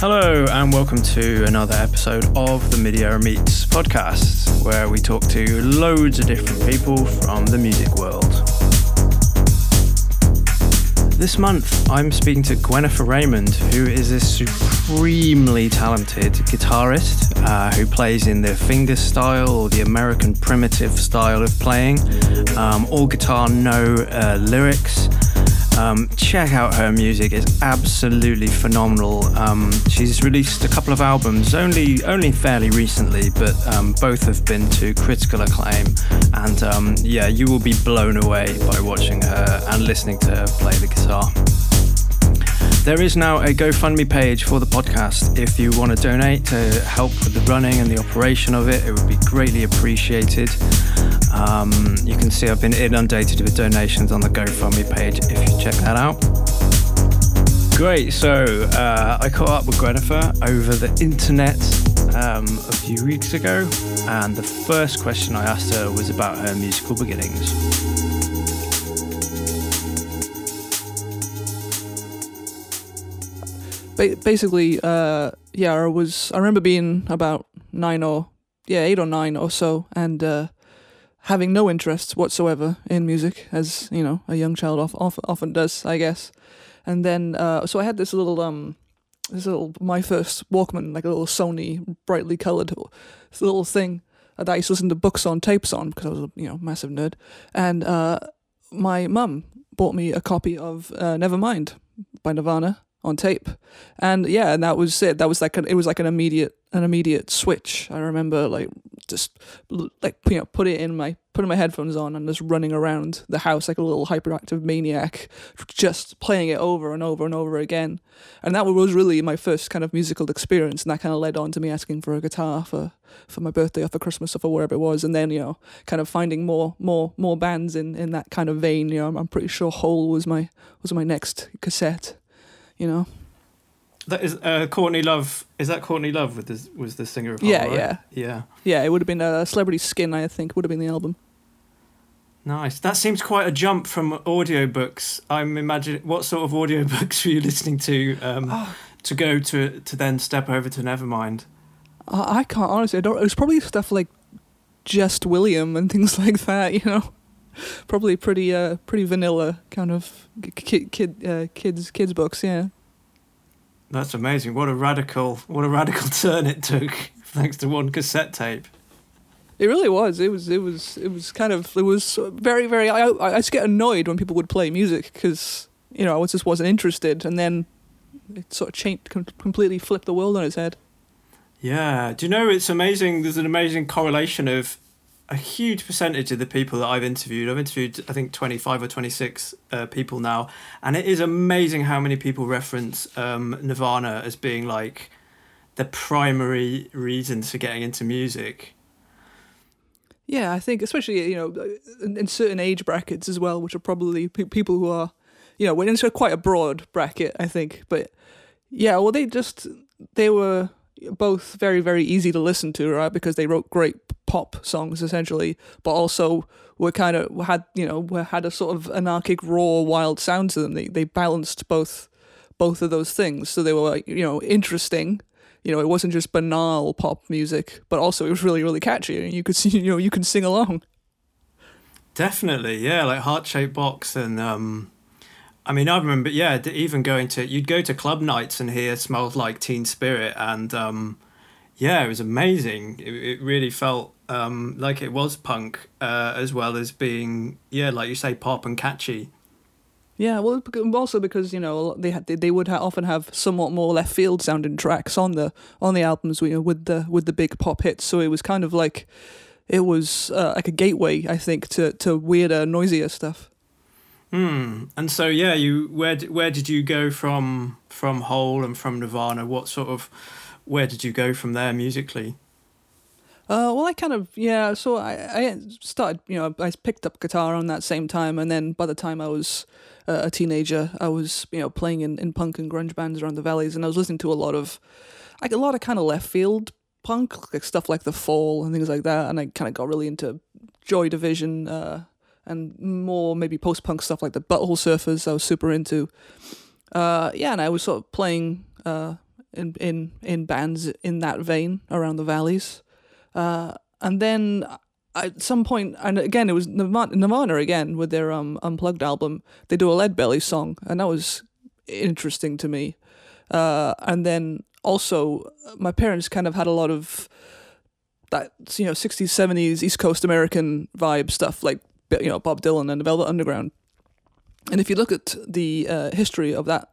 Hello, and welcome to another episode of the midierror meets podcast, where we talk to loads of different people from the music world. This month, I'm speaking to Gwenifer Raymond, who is a supremely talented guitarist uh, who plays in the finger style or the American primitive style of playing, um, all guitar, no uh, lyrics. Um, check out her music; it's absolutely phenomenal. Um, she's released a couple of albums, only only fairly recently, but um, both have been to critical acclaim. And um, yeah, you will be blown away by watching her and listening to her play the guitar. There is now a GoFundMe page for the podcast. If you want to donate to help with the running and the operation of it, it would be greatly appreciated. Um, you can see I've been inundated with donations on the GoFundMe page if you check that out. Great, so uh, I caught up with Gwenifer over the internet um, a few weeks ago, and the first question I asked her was about her musical beginnings. basically, uh, yeah, I was. I remember being about nine or yeah, eight or nine or so, and uh, having no interests whatsoever in music, as you know, a young child of, of, often does, I guess. And then, uh, so I had this little um, this little my first Walkman, like a little Sony brightly colored little thing that I used to listen to books on tapes on because I was a you know massive nerd, and uh, my mum bought me a copy of uh, Nevermind by Nirvana on tape. And yeah and that was it. That was like an, it was like an immediate an immediate switch i remember like just like you know put it in my putting my headphones on and just running around the house like a little hyperactive maniac just playing it over and over and over again and that was really my first kind of musical experience and that kind of led on to me asking for a guitar for for my birthday or for christmas or for wherever it was and then you know kind of finding more more more bands in in that kind of vein you know i'm, I'm pretty sure hole was my was my next cassette you know. That is uh, Courtney Love. Is that Courtney Love with the was the singer of Yeah, right? yeah. yeah. Yeah, it would have been a uh, Celebrity Skin. I think would have been the album. Nice. That seems quite a jump from audiobooks. I'm imagining what sort of audiobooks were you listening to um, Oh. to go to to then step over to Nevermind. I, I can't honestly. I don't. It was probably stuff like Just William and things like that. You know, probably pretty uh pretty vanilla kind of kid kid uh, kids kids books. Yeah. That's amazing. What a radical what a radical turn it took thanks to one cassette tape. It really was. It was. It was. It was kind of. It was very, very. I, I just get annoyed when people would play music because you know I was just wasn't interested, and then it sort of changed, completely flipped the world on its head. Yeah. Do you know it's amazing there's an amazing correlation of a huge percentage of the people that I've interviewed. I've interviewed I think 25 or 26 uh, people now and it is amazing how many people reference um, Nirvana as being like the primary reasons for getting into music. Yeah, I think especially you know in, in certain age brackets as well, which are probably pe- people who are, you know, we're into quite a broad bracket, I think. But yeah, well, they just they were both very very easy to listen to, right? Because they wrote great pop songs essentially, but also were kind of had you know had a sort of anarchic, raw, wild sound to them. They they balanced both both of those things, so they were like, you know interesting you know, it wasn't just banal pop music, but also it was really, really catchy. You could see, you know, you can sing along. Definitely, yeah, like heart shaped box and um, I mean, I remember, yeah, even going to you'd go to club nights and hear "Smells Like Teen Spirit" and um, yeah, it was amazing. It, it really felt um, like it was punk uh, as well as being yeah, like you say, pop and catchy. Yeah, well, also because you know they had, they would ha- often have somewhat more left field sounding tracks on the on the albums, you know, with the with the big pop hits. So it was kind of like it was uh, like a gateway, I think, to to weirder, noisier stuff. Hmm. And so yeah, you where where did you go from from Hole and from Nirvana? What sort of where did you go from there musically? Uh, well, I kind of yeah. So I I started you know I picked up guitar on that same time, and then by the time I was uh, a teenager, I was you know playing in, in punk and grunge bands around the valleys, and I was listening to a lot of like a lot of kind of left field punk, like stuff like The Fall and things like that, and I kind of got really into Joy Division uh, and more maybe post punk stuff like the Butthole Surfers. I was super into. Uh, yeah, and I was sort of playing uh, in in in bands in that vein around the valleys, uh, and then at some point, and again it was Nirvana, again with their um unplugged album. They do a Lead Belly song, and that was interesting to me. Uh, and then also, my parents kind of had a lot of that you know 60s 70s east coast american vibe stuff like you know bob dylan and the velvet underground and if you look at the uh, history of that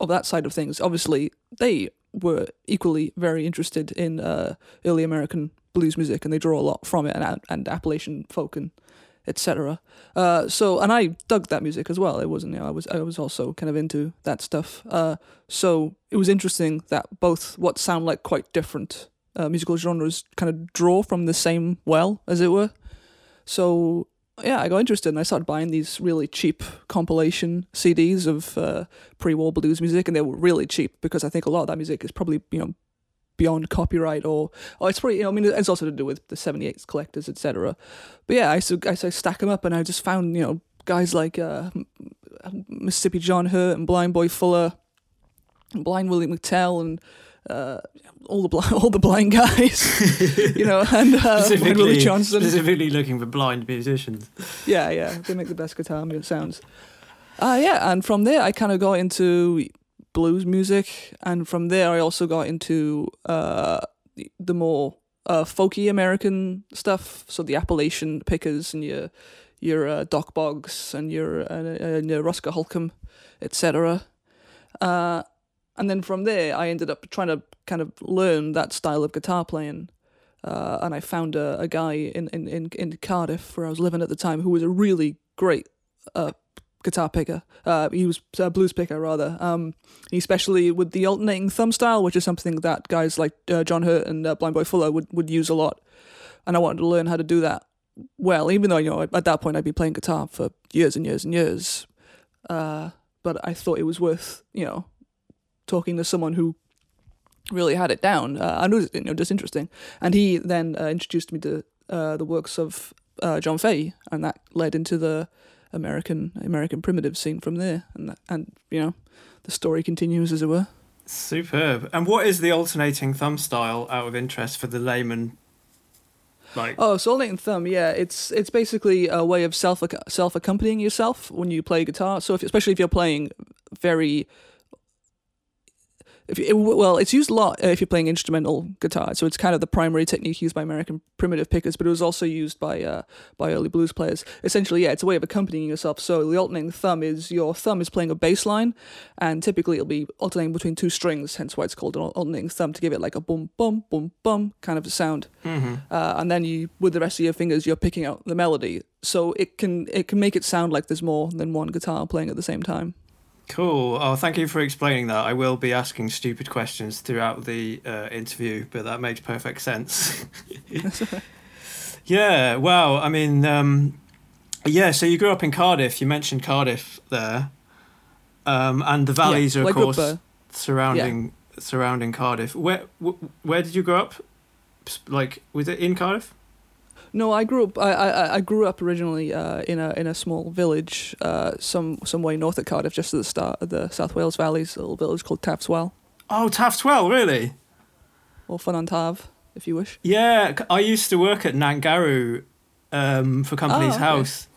of that side of things obviously they were equally very interested in uh, early american blues music and they draw a lot from it and, and appalachian folk and etc uh, so and i dug that music as well. It wasn't you know i was i was also kind of into that stuff. Uh, so it was interesting that both what sound like quite different uh, musical genres kind of draw from the same well, as it were. So yeah, I got interested and I started buying these really cheap compilation CDs of uh, pre-war blues music, and they were really cheap because I think a lot of that music is probably you know beyond copyright or oh it's probably you know I mean it's also to do with the 78 collectors etc. But yeah, I used, to, I used to stack them up and I just found you know guys like uh, Mississippi John Hurt and Blind Boy Fuller, and Blind Willie McTell and uh, all the blind, all the blind guys, you know, and uh, Willie Johnson. Specifically looking for blind musicians. Yeah, yeah, they make the best guitar sounds. Uh, yeah, and from there I kind of got into blues music, and from there I also got into uh, the, the more uh, folky American stuff. So the Appalachian Pickers and your your uh, Dock Boggs and your uh, and your Roscoe Holcomb, etc. Uh, and then from there, I ended up trying to kind of learn that style of guitar playing. Uh, and I found a, a guy in, in, in, in, Cardiff, where I was living at the time, who was a really great uh, guitar picker. Uh, he was a blues picker, rather. Um, especially with the alternating thumb style, which is something that guys like uh, John Hurt and uh, Blind Boy Fuller would, would use a lot. And I wanted to learn how to do that well, even though, you know, at that point I'd been playing guitar for years and years and years. Uh, but I thought it was worth, you know, talking to someone who really had it down. Uh, it was you know just interesting. And he then uh, introduced me to uh, the works of uh, John Fahey, and that led into the American American primitive scene from there. And and you know the story continues as it were. Superb. And what is the alternating thumb style out of interest for the layman? Like oh, so alternating thumb, yeah, it's it's basically a way of self self accompanying yourself when you play guitar. So if, especially if you're playing very you, well, it's used a lot uh, if you're playing instrumental guitar. So it's kind of the primary technique used by American primitive pickers, but it was also used by uh, by early blues players. Essentially, yeah, it's a way of accompanying yourself. So the alternating thumb is your thumb is playing a bass line, and typically it'll be alternating between two strings. Hence why it's called an alternating thumb to give it like a boom, boom, boom, boom kind of a sound. Mm-hmm. Uh, and then you, with the rest of your fingers, you're picking out the melody. So it can it can make it sound like there's more than one guitar playing at the same time. Cool. Oh, thank you for explaining that. I will be asking stupid questions throughout the uh, interview, but that makes perfect sense. yeah. Wow. I mean, um, yeah. So you grew up in Cardiff. You mentioned Cardiff there, um, and the valleys yeah, are of course surrounding yeah. surrounding Cardiff. Where where did you grow up? Like, was it in Cardiff? No, I grew up. I I, I grew up originally uh, in a in a small village, uh, some some way north of Cardiff, just at the start of the South Wales Valleys, a little village called Taff's Well. Oh, Taff's Well, really? Or Ffynnon Taf, if you wish. Yeah, I used to work at Nantgarw um, for Companies oh, okay. House.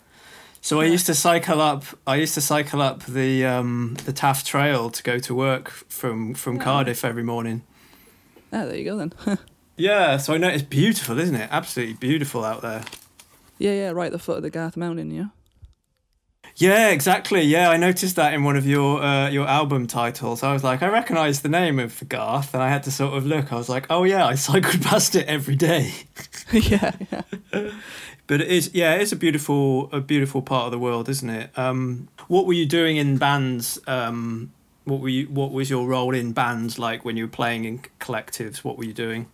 So. I used to cycle up. I used to cycle up the um, the Taff Trail to go to work from from yeah. Cardiff every morning. Ah, there you go then. Yeah, so I know it's beautiful, isn't it? Absolutely beautiful out there. Yeah, yeah, right at the foot of the Garth Mountain, yeah. Yeah, exactly. Yeah, I noticed that in one of your uh, your album titles. I was like, I recognise the name of Garth, and I had to sort of look. I was like, oh yeah, I cycled past it every day. yeah, yeah. but it is, yeah, it's a beautiful a beautiful part of the world, isn't it? Um, what were you doing in bands? Um, what were you? What was your role in bands like when you were playing in collectives? What were you doing?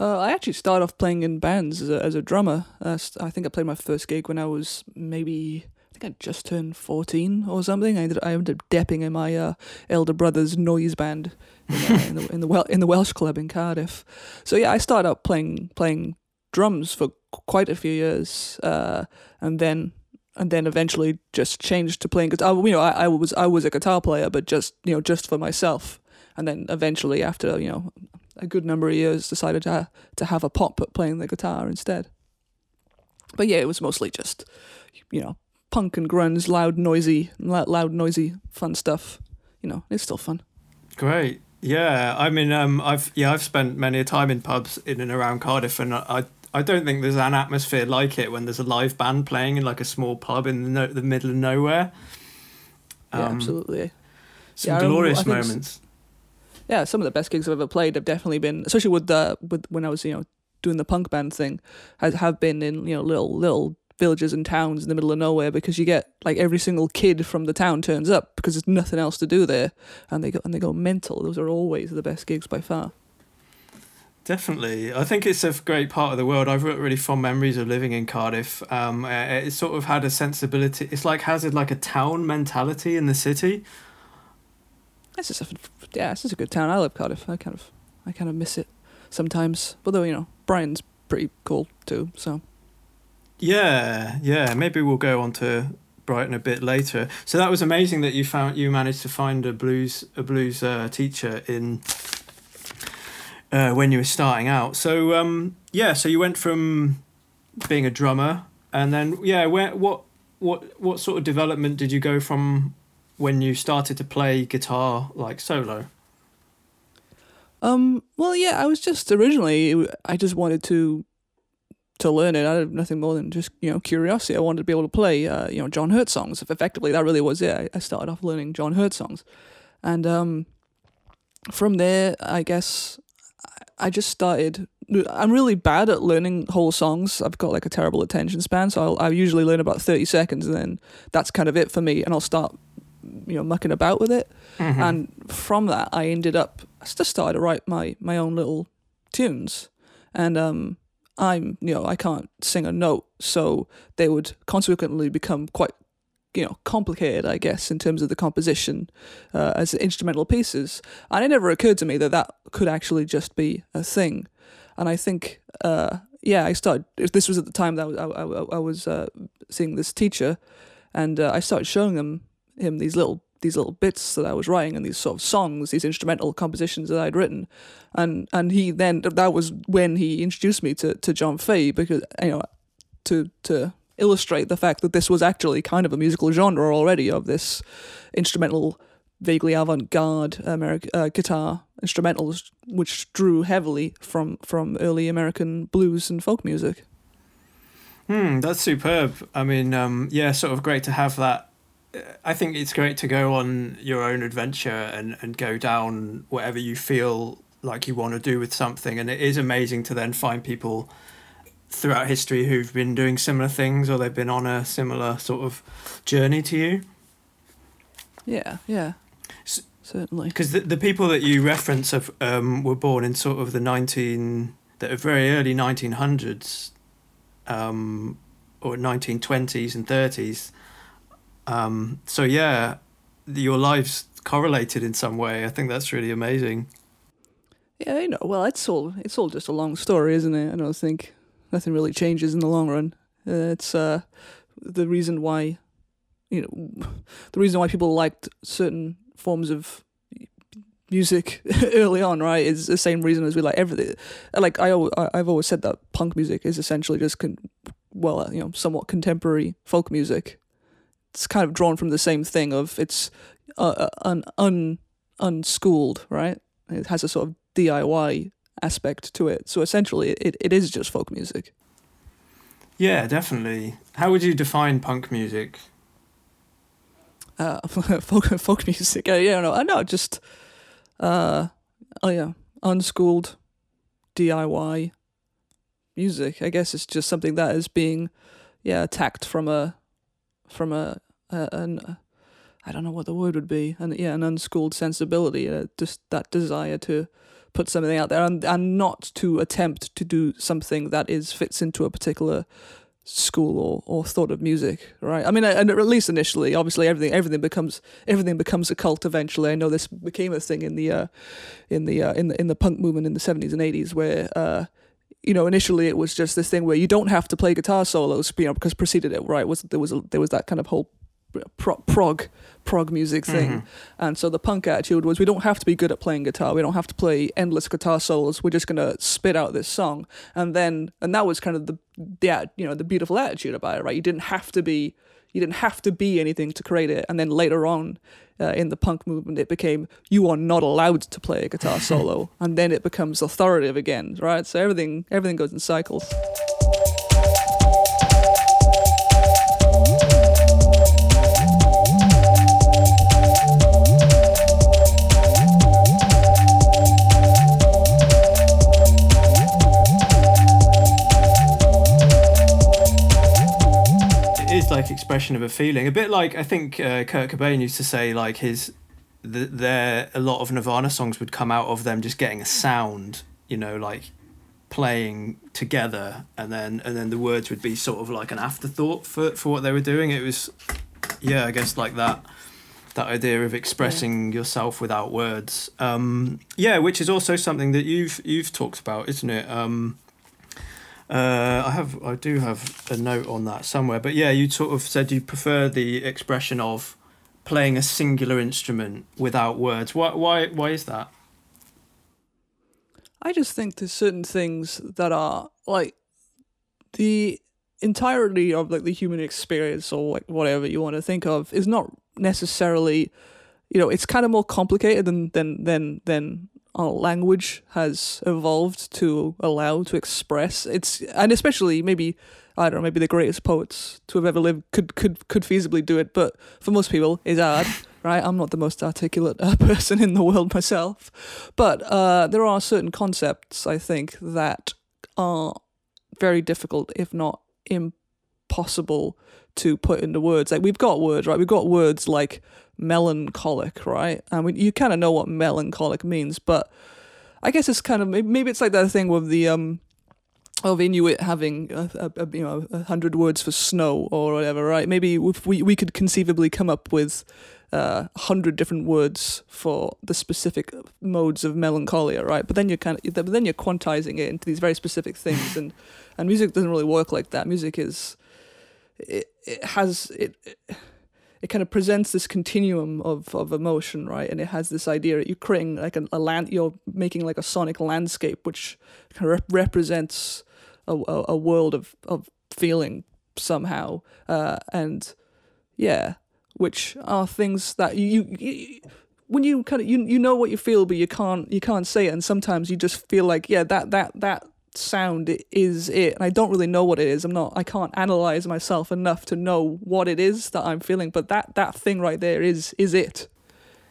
Uh, I actually started off playing in bands as a, as a drummer. Uh, I think I played my first gig when I was maybe I think I just turned fourteen or something. I ended I ended up depping in my uh, elder brother's noise band in, uh, in the in the, Wel- in the Welsh club in Cardiff. So yeah, I started out playing playing drums for quite a few years, uh, and then and then eventually just changed to playing guitar. You know, I, I was I was a guitar player, but just you know just for myself and then eventually, after you know a good number of years, decided to to have a pop at playing the guitar instead. But yeah, it was mostly just you know punk and grunge, loud, noisy, loud, noisy, fun stuff. You know, it's still fun. Great. Yeah, I mean, um, I've yeah, I've spent many a time in pubs in and around Cardiff, and I I don't think there's an atmosphere like it when there's a live band playing in like a small pub in the, no, the middle of nowhere. Um, yeah, absolutely. Some yeah, glorious moments. Yeah, some of the best gigs I've ever played have definitely been, especially with the with when I was you know doing the punk band thing, has have been in you know little little villages and towns in the middle of nowhere because you get like every single kid from the town turns up because there's nothing else to do there, and they go and they go mental. Those are always the best gigs by far. Definitely, I think it's a great part of the world. I've got really fond memories of living in Cardiff. Um, it sort of had a sensibility. It's like has it like a town mentality in the city. This is a yeah, this is a good town. I love Cardiff. I kind of I kind of miss it sometimes. Although you know Brighton's pretty cool too. So yeah, yeah. Maybe we'll go on to Brighton a bit later. So that was amazing that you found you managed to find a blues a blues uh, teacher in uh, when you were starting out. So um, yeah, so you went from being a drummer, and then yeah, where what what what sort of development did you go from when you started to play guitar like solo? Um. Well, yeah, I was just originally I just wanted to to learn it. I had nothing more than just you know curiosity. I wanted to be able to play uh, you know John Hurt songs. Effectively, that really was it. I, started off learning John Hurt songs, and um, from there, I guess I just started. I'm really bad at learning whole songs. I've got like a terrible attention span, so I'll, I usually learn about thirty seconds, and then that's kind of it for me. And I'll start, you know, mucking about with it. Mm-hmm. And from that, I ended up. I just started to write my my own little tunes, and um, I'm, you know, I can't sing a note, so they would consequently become quite, you know, complicated, I guess, in terms of the composition uh, as instrumental pieces. And it never occurred to me that that could actually just be a thing. And I think, uh, yeah, I started. This was at the time that I I, I was uh, seeing this teacher, and uh, I started showing him him these little these little bits that I was writing and these sort of songs, these instrumental compositions that I'd written, and and he then that was when he introduced me to, to John Fahey because you know to to illustrate the fact that this was actually kind of a musical genre already of this instrumental, vaguely avant-garde American uh, guitar instrumentals, which drew heavily from from early American blues and folk music. Hmm, that's superb. I mean, um, yeah, sort of great to have that I think it's great to go on your own adventure and, and go down whatever you feel like you want to do with something. And it is amazing to then find people throughout history who've been doing similar things or they've been on a similar sort of journey to you. Yeah, yeah. So, Certainly. Because the, the people that you reference have, um, were born in sort of the 19, the very early 1900s um, or 1920s and 30s um, so yeah, your lives correlated in some way. I think that's really amazing. Yeah, you know, well, it's all it's all just a long story, isn't it? I don't think nothing really changes in the long run. Uh, it's uh, the reason why, you know, the reason why people liked certain forms of music early on, right, is the same reason as we like everything. Like I, I've always said that punk music is essentially just, con- well, you know, somewhat contemporary folk music it's kind of drawn from the same thing of it's uh, uh, un, un unschooled, right? It has a sort of DIY aspect to it. So essentially, it, it is just folk music. Yeah, definitely. How would you define punk music? Uh, folk folk music. Uh, yeah, no, I know. Just uh, oh yeah, unschooled DIY music. I guess it's just something that is being yeah attacked from a from a, a an I don't know what the word would be, and yeah, an unschooled sensibility, uh, just that desire to put something out there, and and not to attempt to do something that is fits into a particular school or, or thought of music, right? I mean, and at least initially, obviously, everything everything becomes everything becomes a cult eventually. I know this became a thing in the uh, in the uh, in the in the punk movement in the seventies and eighties, where uh, you know, initially it was just this thing where you don't have to play guitar solos, you know, because preceded it, right? Was there was a, there was that kind of whole pro- prog prog music thing. Mhm. And so the punk attitude was we don't have to be good at playing guitar. We don't have to play endless guitar solos. We're just gonna spit out this song. And then and that was kind of the the you know the beautiful attitude about it, right? You didn't have to be you didn't have to be anything to create it. And then later on uh, in the punk movement, it became you are not allowed to play a guitar solo, and then it becomes authoritative again, right? So everything everything goes in cycles. Expression of a feeling, a bit like I think uh, Kurt Cobain used to say, like his, the, there a lot of Nirvana songs would come out of them just getting a sound, you know, like playing together, and then and then the words would be sort of like an afterthought for for what they were doing. It was, yeah, I guess like that, that idea of expressing yourself without words. Um, yeah, which is also something that you've you've talked about, isn't it? Um, uh, I have, I do have a note on that somewhere, but yeah, you sort of said you prefer the expression of playing a singular instrument without words. Why, why, why is that? I just think there's certain things that are like the entirety of like the human experience or like whatever you want to think of is not necessarily you know it's kind of more complicated than than than than our language has evolved to allow to express it's and especially maybe I don't know maybe the greatest poets to have ever lived could could could feasibly do it but for most people it's hard right I'm not the most articulate uh, person in the world myself but uh, there are certain concepts I think that are very difficult, if not impossible, to put into words. Like we've got words, right? We've got words like melancholic, right? I mean, you kind of know what melancholic means, but I guess it's kind of maybe it's like that thing with the um of Inuit having a, a, you know a hundred words for snow or whatever, right? Maybe we we could conceivably come up with uh, a hundred different words for the specific modes of melancholia, right? But then you're kind of but then you're quantizing it into these very specific things, and and music doesn't really work like that. Music is it it has it. it it kind of presents this continuum of, of emotion, right? And it has this idea that you're creating like a, a land, you're making like a sonic landscape, which kind of rep- represents a, a, a world of, of feeling somehow. Uh, and yeah, which are things that you, you, you when you kind of you you know what you feel, but you can't you can't say it, and sometimes you just feel like yeah that that that sound is it and i don't really know what it is. I'm not i can't analyze myself enough to know what it is that i'm feeling but that that thing right there is is it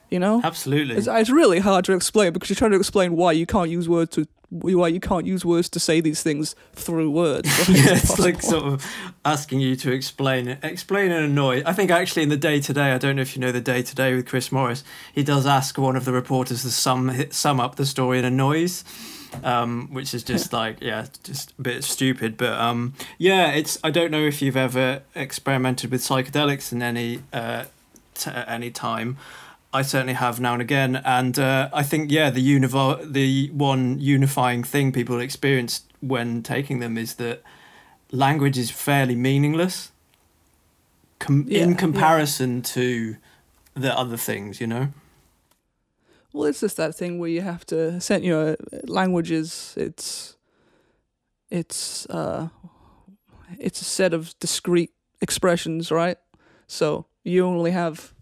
you know? Absolutely. it's, it's really hard to explain because you're trying to explain why you can't use words to why you can't use words to say these things through words yeah, it's like sort of asking you to explain it, explain and annoy. I think actually in the Day Today, I don't know if you know the Day Today with Chris Morris, he does ask one of the reporters to sum sum up the story in a noise, um, which is just like yeah, just a bit stupid. But um, yeah, it's I don't know if you've ever experimented with psychedelics in any uh, t- at any time. I certainly have now and again, and uh, I think yeah, the univo- the one unifying thing people experience when taking them is that language is fairly meaningless com- Yeah, in yeah. comparison to the other things, you know. Well it's just that thing where you have to send you know languages. It's it's uh it's a set of discrete expressions right? So you only have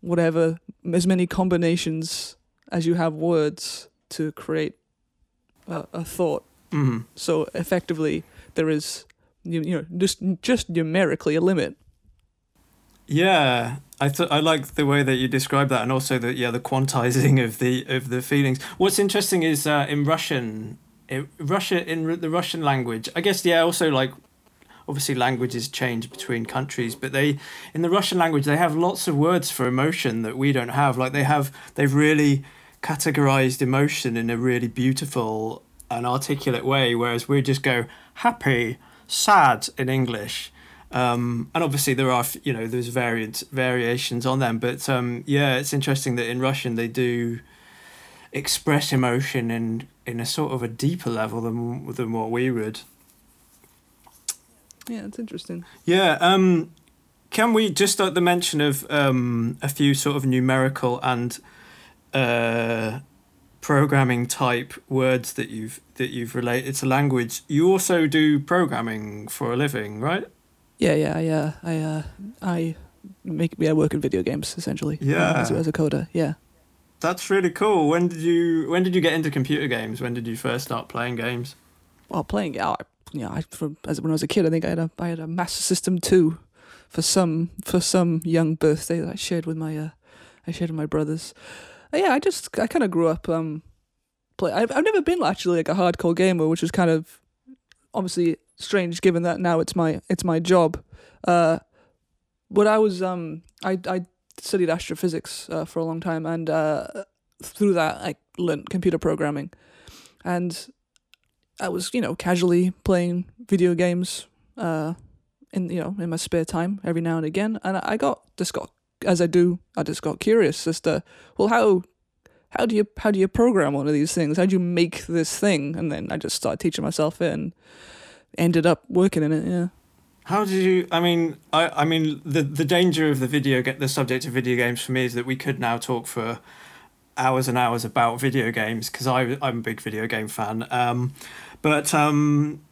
whatever as many combinations as you have words to create a, a thought. Mm. so effectively there is you, you know just just numerically a limit. Yeah, I th- I like the way that you describe that, and also the yeah the quantizing of the of the feelings. What's interesting is uh, in Russian, in Russia in Ru- the Russian language. I guess yeah, also like obviously languages change between countries, but they in the Russian language they have lots of words for emotion that we don't have. Like they have they've really categorized emotion in a really beautiful and articulate way, whereas we just go happy, sad in English. Um, and obviously there are you know there's variant variations on them, but um, yeah, it's interesting that in Russian they do express emotion in in a sort of a deeper level than than what we would. yeah it's interesting Yeah. Um, can we just at the mention of um, a few sort of numerical and uh, programming type words that you've that you've related to language? You also do programming for a living, right? Yeah, yeah, yeah. I uh, I make yeah work in video games essentially. uh, Yeah. as, as a coder. Yeah. That's really cool. When did you when did you get into computer games? When did you first start playing games? Well, playing yeah, I, yeah. I, from, as when I was a kid, I think I had a I had a Master System two for some for some young birthday that I shared with my uh, I shared with my brothers. Uh, yeah, I just I kind of grew up um play. I've I've never been actually like a hardcore gamer, which is kind of obviously strange given that now it's my it's my job. Uh, but I was um I I studied astrophysics uh, for a long time, and uh, through that I learned computer programming, and I was you know casually playing video games uh, in you know in my spare time every now and again, and I got just got as I do I just got curious as to well how how do you how do you program one of these things? How do you make this thing? And then I just started teaching myself it and ended up working in it. Yeah. How did you? I mean, I, I mean, the the danger of the video get the subject of video games for me is that we could now talk for hours and hours about video games because I I'm a big video game fan. Um, but um,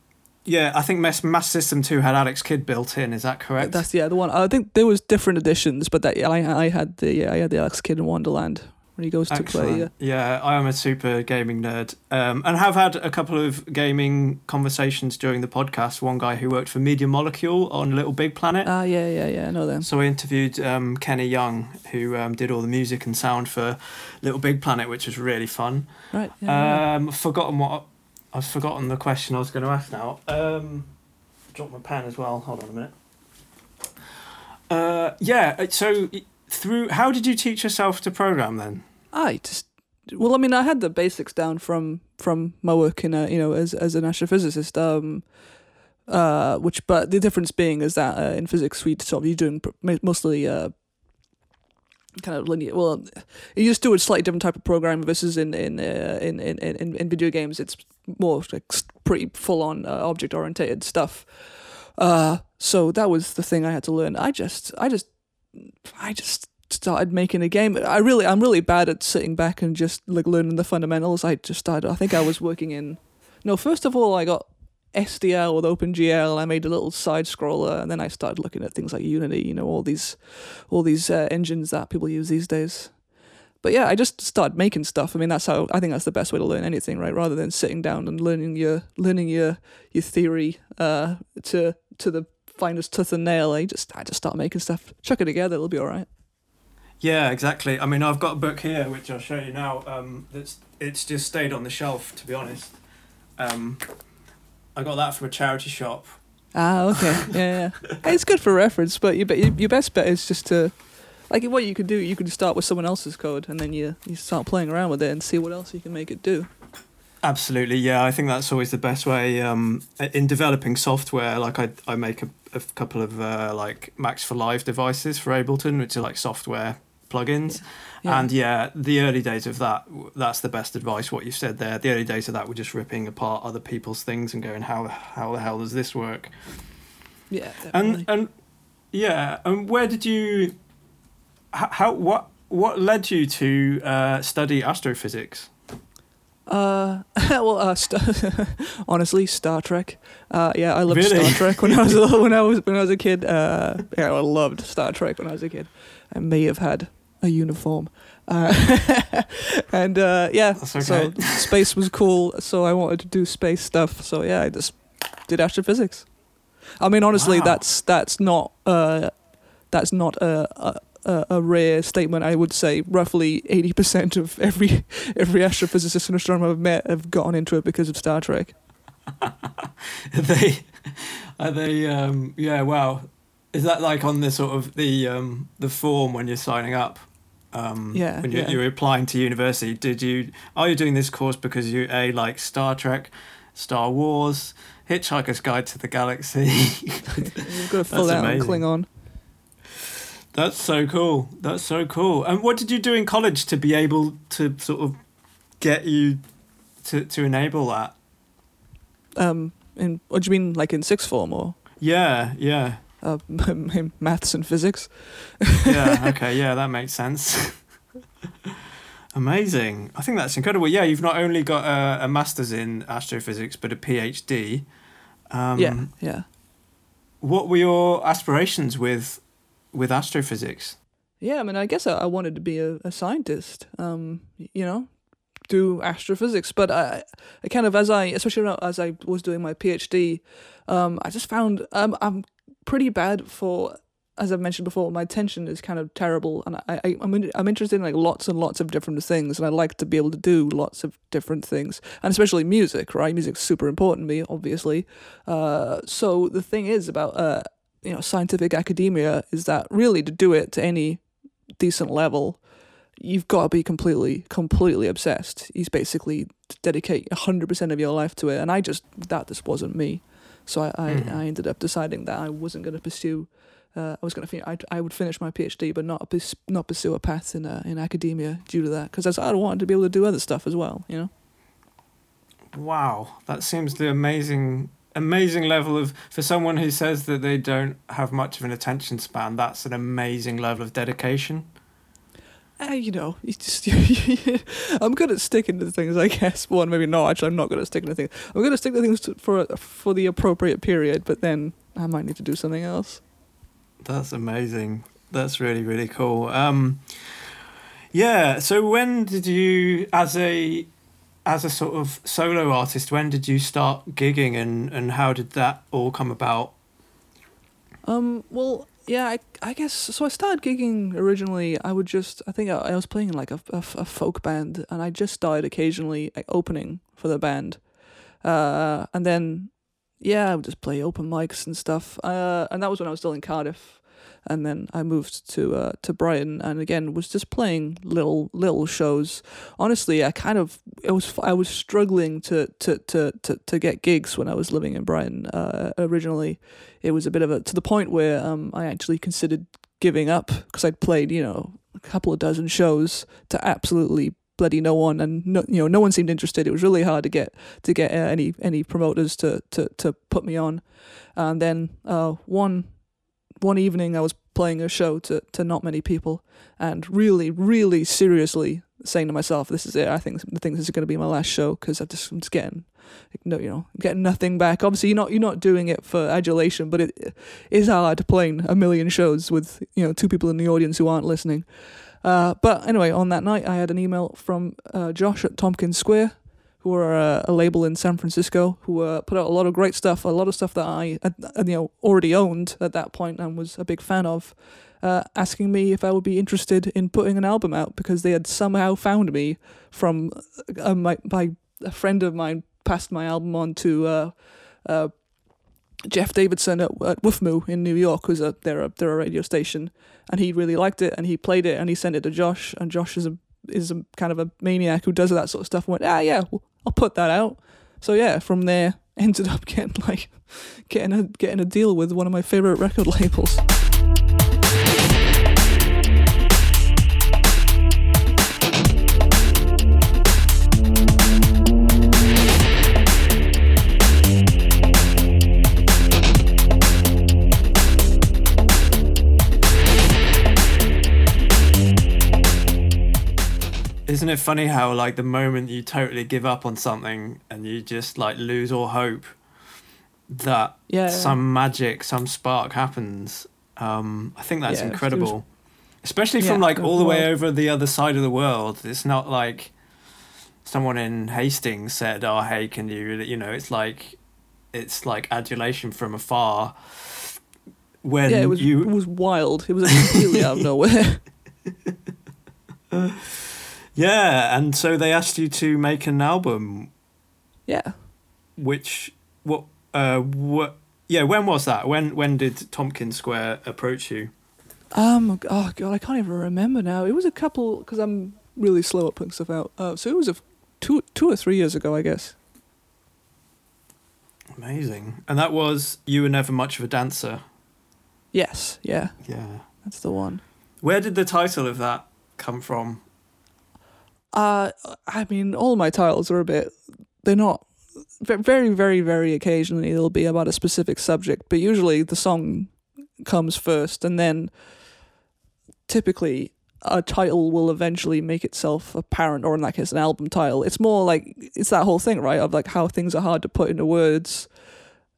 yeah, I think Mass Mass System Two had Alex Kidd built in. Is that correct? That's yeah the one. I think there was different editions, but that yeah, I I had the yeah, I had the Alex Kidd in Wonderland when he goes to play. Yeah. Yeah, I am a super gaming nerd, um, and have had a couple of gaming conversations during the podcast. One guy who worked for Media Molecule on Little Big Planet. Ah yeah yeah yeah I know them. So I interviewed um, Kenny Young, who um, did all the music and sound for Little Big Planet, which was really fun. Right. Yeah, yeah. Um, forgotten what I've forgotten the question I was going to ask now. Um, dropped my pen as well. Hold on a minute. Uh, yeah. uh, So through how did you teach yourself to program then? I just well, I mean, I had the basics down from from my work in a you know as as an astrophysicist. Um, uh, which but the difference being is that uh, in physics we sort of you're doing mostly uh kind of linear. Well, you just do a slightly different type of program versus in in uh, in, in in in video games. It's more like pretty full on uh, object oriented stuff. Uh, so that was the thing I had to learn. I just I just I just started making a game. I really, I'm really bad at sitting back and just like learning the fundamentals. I just started. I think I was working in. No, first of all, I got SDL with OpenGL. I made a little side scroller, and then I started looking at things like Unity. You know, all these, all these uh, engines that people use these days. But yeah, I just started making stuff. I mean, that's how I think that's the best way to learn anything, right? Rather than sitting down and learning your learning your your theory uh, to to the finest tooth and nail. I just I just start making stuff, chuck it together. It'll be all right. Yeah, exactly. I mean, I've got a book here which I'll show you now. Um, that's it's just stayed on the shelf, to be honest. Um, I got that from a charity shop. Ah, okay, yeah, yeah. It's good for reference, but your, your best bet is just to, like, what you could do. You could start with someone else's code, and then you you start playing around with it and see what else you can make it do. Absolutely, yeah. I think that's always the best way um, in developing software. Like I, I make a, a couple of uh, like Max for Live devices for Ableton, which are like software plugins. Yeah. And yeah, the early days of that, that's the best advice. What you said there, the early days of that were just ripping apart other people's things and going, how how the hell does this work? yeah, definitely. And and yeah, and where did you? How, how what what led you to uh, study astrophysics? Uh, well, uh, st- honestly, Star Trek. Uh, yeah, I loved Really? Star Trek when I was a- when I was when I was a kid. Uh, yeah, I loved Star Trek when I was a kid. I may have had a uniform, uh, and uh, yeah, That's so space was cool. So I wanted to do space stuff. So yeah, I just did astrophysics. I mean, honestly, Wow. that's that's not uh, that's not a, a a a rare statement. I would say roughly eighty percent of every every astrophysicist and astronomer I've met have gotten into it because of Star Trek. Are they are they um yeah wow is that like on the sort of the um the form when you're signing up um Yeah, when you're, yeah. you're applying to university did you are you doing this course because you a like star trek star wars hitchhiker's guide to the galaxy You've got to fill That's out amazing. Klingon. that's so cool that's so cool and what did you do in college to be able to sort of get you to to enable that Um, in what do you mean, like in sixth form or? yeah yeah uh, maths and physics. yeah. Okay. Yeah, that makes sense. Amazing. I think that's incredible. Yeah, you've not only got a, a master's in astrophysics, but a PhD. Um, yeah. Yeah. What were your aspirations with with astrophysics? Yeah, I mean, I guess I, I wanted to be a, a scientist. Um, you know, do astrophysics. But I, I kind of as I, especially as I was doing my PhD, um, I just found um, I'm pretty bad for. As I've mentioned before, my attention is kind of terrible, and I, I I'm in, I'm interested in like lots and lots of different things, and I like to be able to do lots of different things, and especially music, right? Music's super important to me, obviously. Uh, so the thing is about uh, you know scientific academia is that really to do it to any decent level, you've got to be completely, completely obsessed. He's basically dedicate hundred percent of your life to it, and I just that just wasn't me. So I, I, mm. I ended up deciding that I wasn't going to pursue. Uh, I was going to I, I would finish my PhD, but not not pursue a path in uh, in academia due to that because I wanted to be able to do other stuff as well. You know. Wow, that seems the amazing amazing level of for someone who says that they don't have much of an attention span. That's an amazing level of dedication uh, you know, you just I'm good at sticking to things, I guess. One, maybe not. Actually, I'm not good at sticking to things. I'm going to stick to things to, for for the appropriate period, but then I might need to do something else. That's amazing. That's really really cool. Um, yeah. So when did you, as a as a sort of solo artist, when did you start gigging, and and how did that all come about? Um. Well, yeah, I, I guess so. I started gigging originally. I would just, I think I, I was playing in like a, a, a, folk band, and I just started occasionally like, opening for the band. Uh, and then, yeah, I would just play open mics and stuff. Uh, and that was when I was still in Cardiff and then I moved to uh, to Brighton, and again was just playing little little shows. Honestly, I kind of it was I was struggling to to to to, to get gigs when I was living in Brighton. Uh, originally, it was a bit of a to the point where um, I actually considered giving up because I'd played you know a couple of dozen shows to absolutely bloody no one and no, you know no one seemed interested it was really hard to get to get uh, any any promoters to to to put me on and then uh, one one evening I was playing a show to, to not many people and really, really seriously saying to myself, this is it. I think the thing this is going to be my last show because I'm just, I'm getting, no, you know, getting nothing back. Obviously, you're not you're not doing it for adulation, but it is hard playing a million shows with you know two people in the audience who aren't listening. Uh, but anyway, on that night, I had an email from uh, Josh at Tompkins Square, who are a, a label in San Francisco who uh, put out a lot of great stuff, a lot of stuff that I uh, you know already owned at that point and was a big fan of. Uh, asking me if I would be interested in putting an album out because they had somehow found me from uh, my, a friend of mine passed my album on to uh, uh, Jeff Davidson at, at WFMU in New York, who's a they're a they're a radio station, and he really liked it and he played it and he sent it to Josh and Josh is a is a kind of a maniac who does that sort of stuff and went ah yeah I'll put that out. So yeah, from there ended up getting like getting a getting a deal with one of my favorite record labels. Isn't it funny how like the moment you totally give up on something and you just like lose all hope that yeah, some magic, some spark happens. Um, I think that's yeah, incredible. Was, Especially from like all the way over the other side of the world. It's not like someone in Hastings said, "Oh, hey, can you?" You know, it's like it's like adulation from afar. When yeah, it was you... it was wild. It was completely out of nowhere. Yeah, and so they asked you to make an album. Yeah. Which what uh what yeah when was that when when did Tompkins Square approach you? Um oh god I can't even remember now. It was a couple because I'm really slow at putting stuff out. Uh, so it was a two two or three years ago I guess. Amazing, and that was you were never much of a dancer. Yes. Yeah. Yeah. That's the one. Where did the title of that come from? Uh, I mean, all my titles are a bit. They're not very, very, very occasionally. They'll be about a specific subject, but usually the song comes first, and then typically a title will eventually make itself apparent, or in that case, an album title. It's more like it's that whole thing, right? Of like how things are hard to put into words,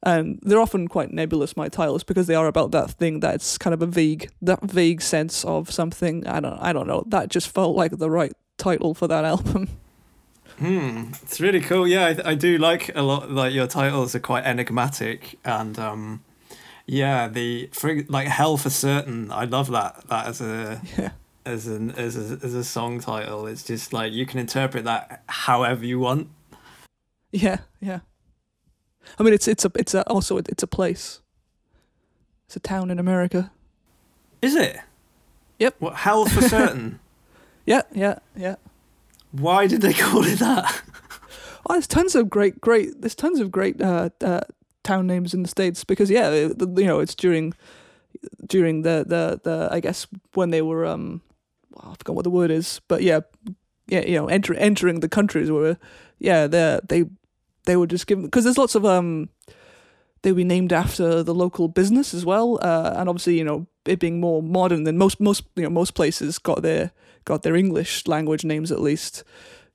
and they're often quite nebulous. My titles because they are about that thing that's kind of a vague, that vague sense of something. I don't, I don't know. That just felt like the right title for that album. Hmm, it's really cool. Yeah, I, I do like a lot. Like your titles are quite enigmatic, and um, yeah, the for like hell for certain. I love that. That as a yeah as an as a, as a song title. It's just like you can interpret that however you want. Yeah, yeah. I mean, it's it's a it's a also it's a place. It's a town in America. Is it? Yep. What hell for certain? Yeah, yeah, yeah. Why did they call it that? oh, there's tons of great, great. There's tons of great uh, uh, town names in the states because yeah, you know, it's during during the the the I guess when they were um I forgot what the word is, but yeah, yeah, you know, enter, entering the countries where, yeah, they they they were just given because there's lots of um, they were named after the local business as well, uh, and obviously you know it being more modern than most most you know most places got their got their English language names at least,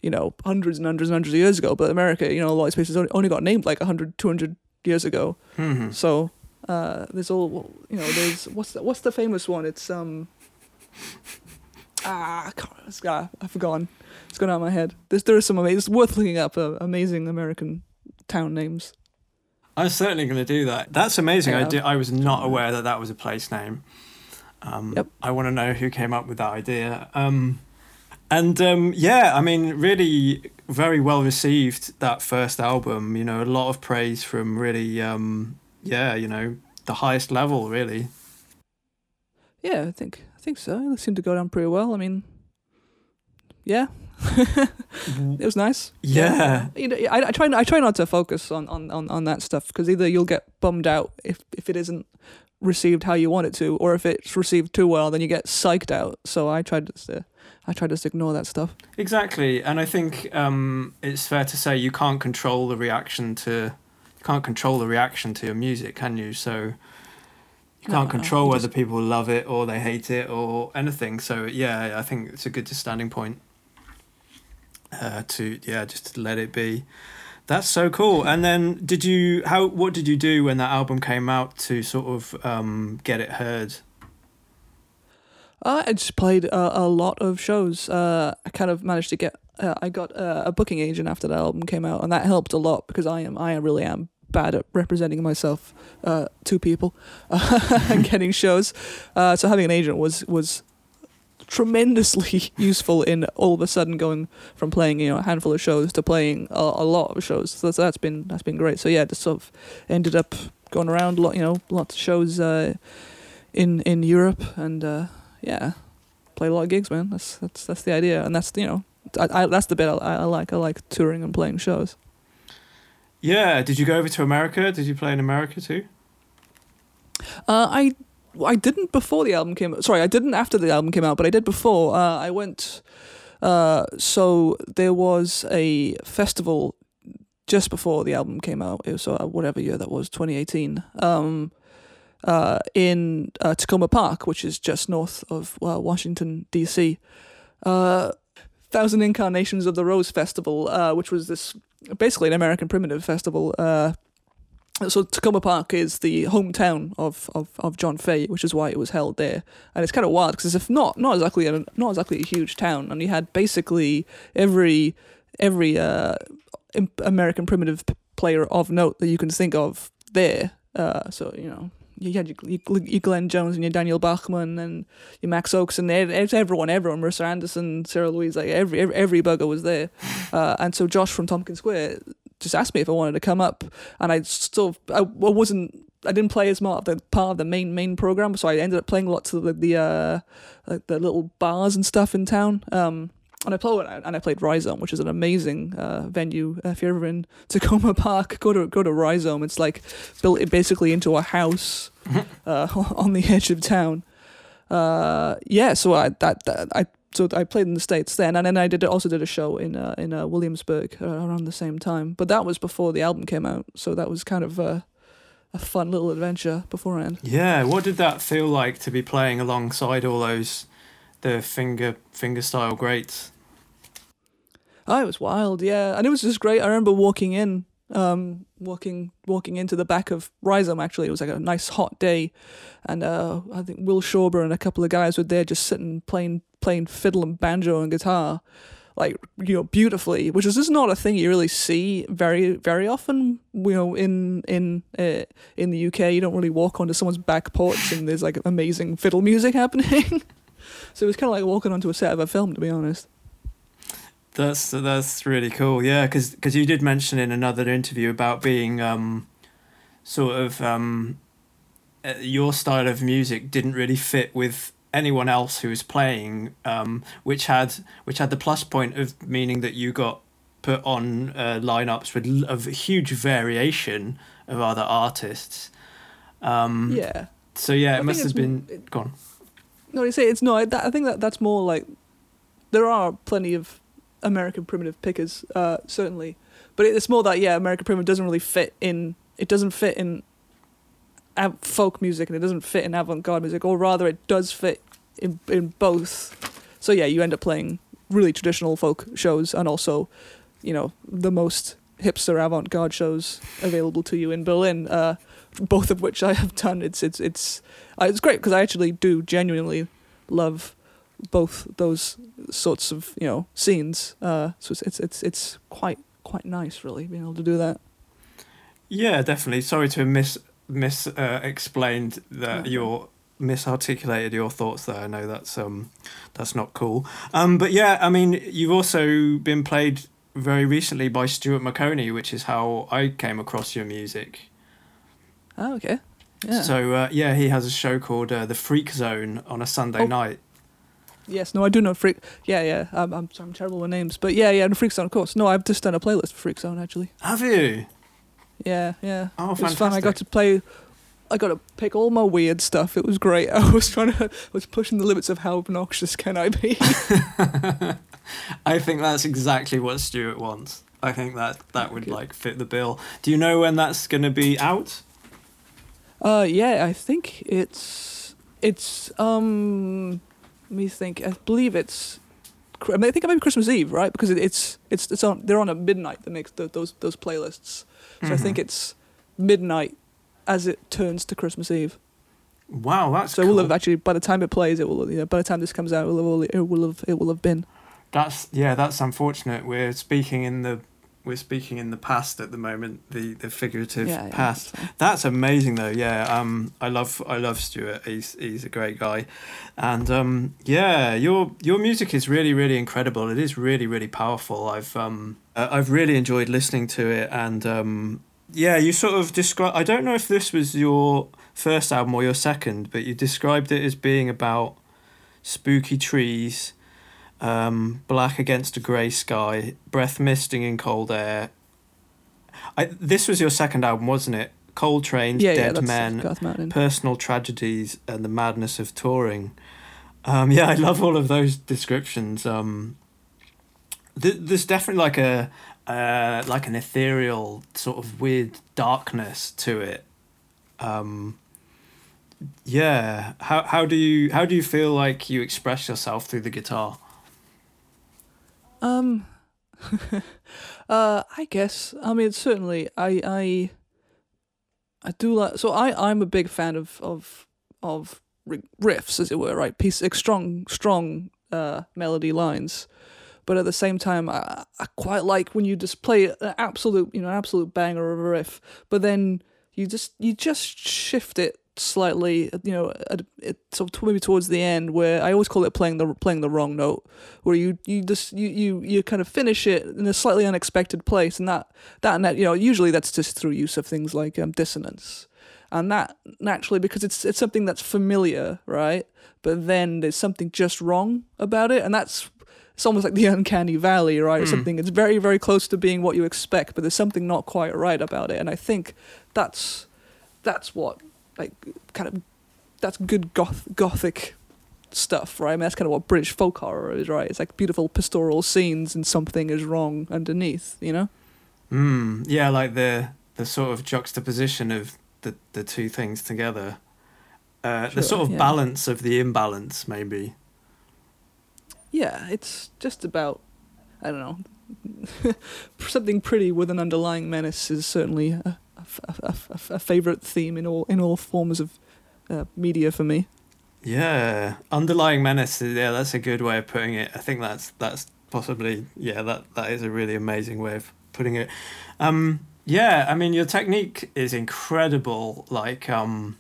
you know, hundreds and hundreds and hundreds of years ago. But America, you know, a lot of places only got named like 100, 200 years ago. Mm-hmm. So uh, there's all you know. There's what's the, what's the famous one? It's um ah, it's, ah, I've forgotten. It's gone out of my head. There's there are some amazing. It's worth looking up uh, amazing American town names. I'm certainly going to do that. That's amazing. Yeah. I did, I was not aware that that was a place name. Um, yep. I want to know who came up with that idea. Um, and um, yeah, I mean, really very well received that first album. You know, a lot of praise from really, um, yeah, you know, the highest level, really. Yeah, I think I think so. It seemed to go down pretty well. I mean, yeah, it was nice. Yeah, you know, I, I try I try not to focus on on on, on that stuff because either you'll get bummed out if if it isn't received how you want it to, or if it's received too well, then you get psyched out. So I tried to. Uh, I try to just ignore that stuff. Exactly, and I think um, it's fair to say you can't control the reaction to you can't control the reaction to your music, can you? So you can't no, control whether people love it or they hate it or anything. So yeah, I think it's a good standing point. Uh, to yeah, just to let it be. That's so cool. And then, did you how what did you do when that album came out to sort of um, get it heard? Uh, I just played a, a lot of shows. Uh, I kind of managed to get. Uh, I got a booking agent after that album came out, and that helped a lot because I am I really am bad at representing myself uh, to people and getting shows. Uh, so having an agent was was tremendously useful in all of a sudden going from playing you know a handful of shows to playing a, a lot of shows. So that's, that's been that's been great. So yeah, just sort of ended up going around a lot, you know, lots of shows uh, in in Europe and uh, yeah, played a lot of gigs, man. That's that's that's the idea, and that's you know, I, I that's the bit I, I like. I like touring and playing shows. Yeah. Did you go over to America? Did you play in America too? Uh, I I didn't before the album came. Sorry, I didn't after the album came out, but I did before. Uh, I went. Uh, so there was a festival just before the album came out. It was uh, whatever year that was, 2018. Um, uh, in uh, Takoma Park, which is just north of uh, Washington D.C. Uh, Thousand Incarnations of the Rose Festival, uh, which was this basically an American primitive festival. So Takoma Park is the hometown of, of, of John Fahey, which is why it was held there. And it's kind of wild because it's not not exactly a, not exactly a huge town, and you had basically every every uh, American primitive player of note that you can think of there. Uh, so you know you had your, your Glenn Jones and your Daniel Bachman and your Max Ochs and everyone, everyone, Marisa Anderson, Sarah Louise, like every every, every bugger was there. Uh, and so Josh from Tompkins Square just asked me if I wanted to come up, and I sort of I, I wasn't I didn't play as part of the part of the main main program, so I ended up playing lots of the the, uh, like the little bars and stuff in town. Um, and I played and I played Rhizome, which is an amazing uh, venue. Uh, if you're ever in Takoma Park, go to go to Rhizome. It's like built basically into a house uh, on the edge of town. Uh, yeah, so I that, that, I so I played in the states then, and then I did also did a show in uh, in uh, Williamsburg around the same time. But that was before the album came out, so that was kind of a fun little adventure beforehand. Yeah, what did that feel like to be playing alongside all those the finger finger style greats? Oh, it was wild, yeah, and it was just great. I remember walking in, um, walking walking into the back of Rhizome. Actually, it was like a nice hot day, and uh, I think Will Shorber and a couple of guys were there just sitting playing playing fiddle and banjo and guitar, like you know beautifully, which is just not a thing you really see very very often. You know, in in uh, in the UK, you don't really walk onto someone's back porch and there's like amazing fiddle music happening. so it was kind of like walking onto a set of a film, to be honest. That's that's really cool. Yeah, because you did mention in another interview about being um, sort of um, uh, your style of music didn't really fit with anyone else who was playing, um, which had which had the plus point of meaning that you got put on uh, lineups with of huge variation of other artists. Um, yeah. So yeah, it I must have been. It, gone. No, you say it's no. I, I think that that's more like there are plenty of American primitive pickers, uh, certainly. But it's more that yeah, American primitive doesn't really fit in. It doesn't fit in folk music, and it doesn't fit in avant-garde music, or rather, it does fit in in both. So yeah, you end up playing really traditional folk shows, and also, you know, the most hipster avant-garde shows available to you in Berlin. Uh, both of which I have done. It's it's it's uh, it's great because I actually do genuinely love both those sorts of you know scenes. Uh, so it's, it's it's it's quite quite nice, really, being able to do that. Yeah, definitely. Sorry to miss miss uh, explained that your misarticulated your thoughts there. I know that's um that's not cool. Um, but yeah, I mean, you've also been played very recently by Stuart Maconie, which is how I came across your music. Oh, okay. Yeah. So uh, yeah, he has a show called uh, The Freak Zone on a Sunday oh. night. Yes, no, I do know Freak. Yeah, yeah. I'm, I'm, I'm terrible with names, but yeah, yeah, the Freak Zone, of course. No, I've just done a playlist for Freak Zone actually. Have you? Yeah, yeah. Oh, it fantastic. was fun. I got to play. I got to pick all my weird stuff. It was great. I was trying to. I was pushing the limits of how obnoxious can I be. I think that's exactly what Stuart wants. I think that that would like fit the bill. Do you know when that's going to be out? Uh, yeah, I think it's it's um let me think. I believe it's. I, mean, I think it might be Christmas Eve, right? Because it, it's it's it's on. They're on at midnight. That makes the, those those playlists. So mm-hmm. I think mm-hmm. it's midnight as it turns to Christmas Eve. Wow, that's so. Cool. We'll have actually by the time it plays, it will. You know, by the time this comes out, it will, it will have it will have been. That's yeah. That's unfortunate. We're speaking in the we're speaking in the past at the moment, the the figurative yeah, past. Yeah, that's amazing though. Yeah, um, I love I love Stuart. He's he's a great guy, and um, yeah, your your music is really really incredible. It is really really powerful. I've um I've really enjoyed listening to it, and um, yeah, you sort of describe. I don't know if this was your first album or your second, but you described it as being about spooky trees um, Black Against a Grey Sky, Breath Misting in Cold Air. I, this was your second album, wasn't it? Coal Trains, yeah, Dead yeah, Men, Personal Tragedies, and The Madness of Touring. Um, yeah, I love all of those descriptions. Um, th- there's definitely like a uh, like an ethereal sort of weird darkness to it. Um, yeah, how how do you how do you feel like you express yourself through the guitar? Um, uh, I guess. I mean, certainly, I, I, I do like. So I, I'm a big fan of of of riffs, as it were, right? Piece, strong, strong uh, melody lines. But at the same time, I, I quite like when you just play an absolute, you know, absolute banger of a riff, but then you just you just shift it slightly, you know, it, so maybe towards the end where I always call it playing the playing the wrong note, where you you just you you you kind of finish it in a slightly unexpected place, and that that net you know usually that's just through use of things like um, dissonance, and that naturally because it's it's something that's familiar, right? But then there's something just wrong about it, and that's it's almost like the uncanny valley, right? Mm. Something it's very very close to being what you expect, but there's something not quite right about it, and I think that's that's what like kind of that's good goth gothic stuff, right? I mean, that's kind of what British folk horror is, right? It's like beautiful pastoral scenes and something is wrong underneath, you know? Mm, yeah, like the the sort of juxtaposition of the, the two things together. Uh, Sure, the sort of yeah. balance of the imbalance, maybe. Yeah, it's just about I don't know something pretty with an underlying menace is certainly a, a, a, a, favorite theme in all in all forms of uh, media for me. Yeah, underlying menace. Yeah, that's a good way of putting it. I think that's that's possibly yeah that that is a really amazing way of putting it. Um, yeah, I mean your technique is incredible. Like um,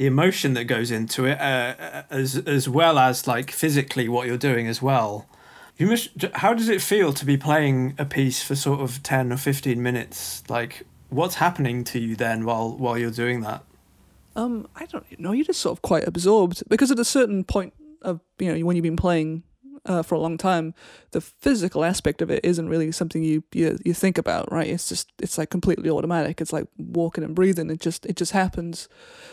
the emotion that goes into it, uh, as as well as like physically what you're doing as well. You must. How does it feel to be playing a piece for sort of ten or fifteen minutes? Like, what's happening to you then while while you're doing that? Um, I don't know. You're just sort of quite absorbed because at a certain point of you know when you've been playing uh, for a long time, the physical aspect of it isn't really something you, you you think about, right? It's just it's like completely automatic. It's like walking and breathing. It just it just happens.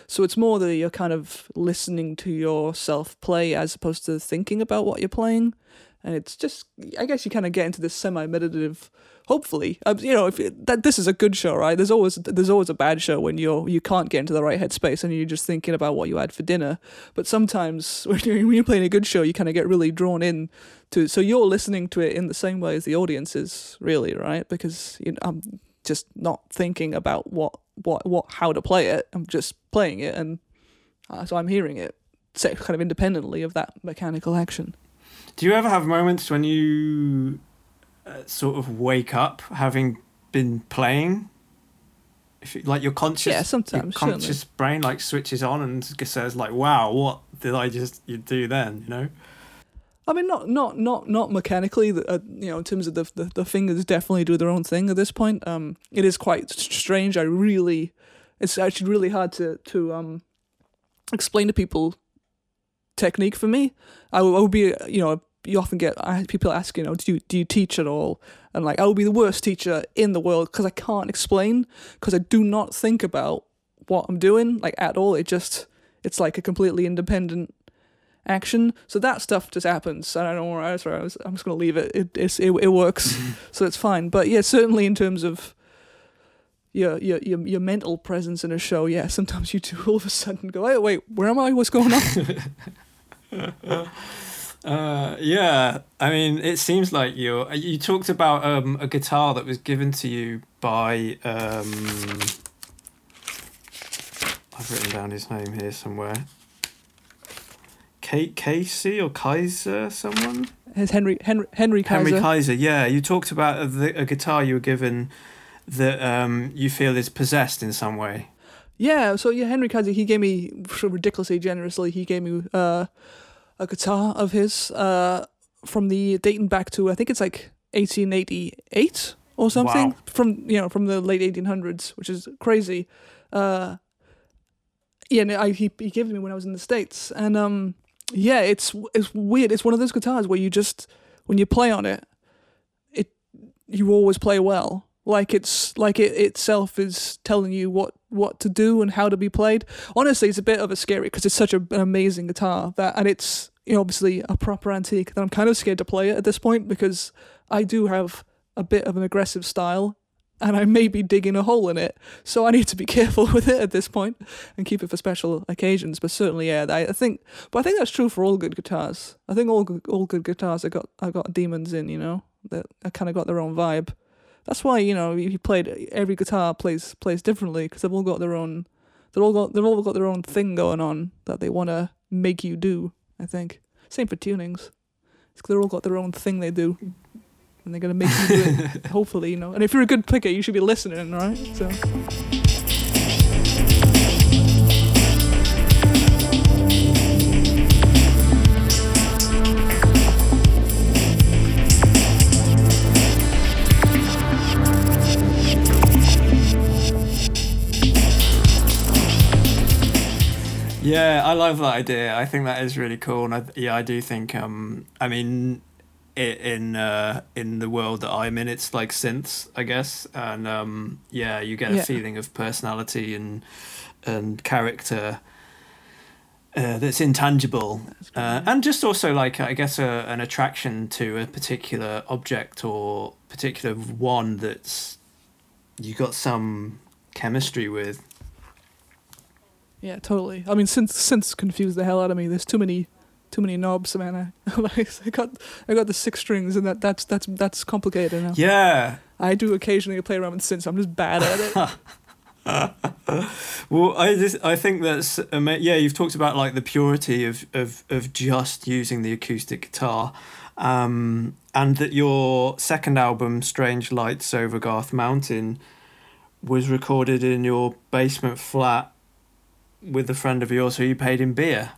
So it's more that you're kind of listening to yourself play as opposed to thinking about what you're playing, and it's just I guess you kind of get into this semi-meditative. Hopefully, um, you know, if it, that this is a good show, right? There's always there's always a bad show when you're you can't get into the right headspace and you're just thinking about what you had for dinner. But sometimes when you're, when you're playing a good show, you kind of get really drawn in to. So you're listening to it in the same way as the audience is, really, right? Because you know, I'm just not thinking about what what what how to play it. I'm just playing it, and uh, so I'm hearing it, kind of independently of that mechanical action. Do you ever have moments when you uh, sort of wake up having been playing? If you, like your conscious, Yeah, sometimes, your conscious brain like switches on and says like, "Wow, what did I just you do then?" You know. I mean, not not not not mechanically. Uh, you know, in terms of the, the the fingers, definitely do their own thing at this point. Um, it is quite strange. I really, it's actually really hard to to um explain to people technique for me. I would, I would be, you know, you often get uh, people ask, you know, do you do you teach at all? And like, I would be the worst teacher in the world because I can't explain because I do not think about what I'm doing like at all. It just it's like a completely independent action. So that stuff just happens. And I don't know where I was. I was I'm just gonna leave it. It it's, it, it works, so it's fine. But yeah, certainly in terms of your your your your mental presence in a show, yeah, sometimes you do all of a sudden go, hey, wait, where am I? What's going on? Uh, yeah, I mean, it seems like you're. You talked about um, a guitar that was given to you by. Um, I've written down his name here somewhere. Kate Casey or Kaiser, someone. It's Henry Henry Henry Kaiser. Henry Kaiser. Yeah, you talked about a, the, a guitar you were given that um, you feel is possessed in some way. Yeah, so yeah, Henry Kaiser, he gave me so ridiculously generously. He gave me uh, a guitar of his uh, from the dating back to I think it's like 1888 or something Wow. from you know from the late 1800s, which is crazy. Uh, yeah, and I, he he gave it me when I was in the states, and um, yeah, it's it's weird. It's one of those guitars where you just when you play on it, it you always play well. Like it's like it itself is telling you what what to do and how to be played. Honestly, it's a bit of a scary because it's such a, an amazing guitar that, and it's you know obviously a proper antique that I'm kind of scared to play it at this point because I do have a bit of an aggressive style and I may be digging a hole in it. So I need to be careful with it at this point and keep it for special occasions. But certainly, yeah, I, think. But I think that's true for all good guitars. I think all good, all good guitars have got have got demons in. You know, that kind of got their own vibe. That's why you know you played every guitar plays plays differently because they've all got their own. They're all got they've all got their own thing going on that they want to make you do. I think same for tunings. It's 'cause they're all got their own thing they do. And they're gonna make you do it. hopefully, you know. And if you're a good picker, you should be listening, right? So. Yeah, I love that idea. I think that is really cool, and I, yeah, I do think. Um, I mean, i in uh, in the world that I'm in, it's like synths, I guess, and um, yeah, you get a Yeah. feeling of personality and and character uh, that's intangible, uh, and just also like I guess a, an attraction to a particular object or particular one that's you got some chemistry with. Yeah, totally. I mean, synth synths confuse the hell out of me. There's too many, too many knobs, man. I, like, I got I got the six strings, and that that's that's that's complicated now. Yeah. I do occasionally play around with synths. I'm just bad at it. well, I just I think that's ama- yeah. You've talked about like the purity of of of just using the acoustic guitar, um, and that your second album, Strange Lights Over Garth Mountain, was recorded in your basement flat with a friend of yours who you paid in beer.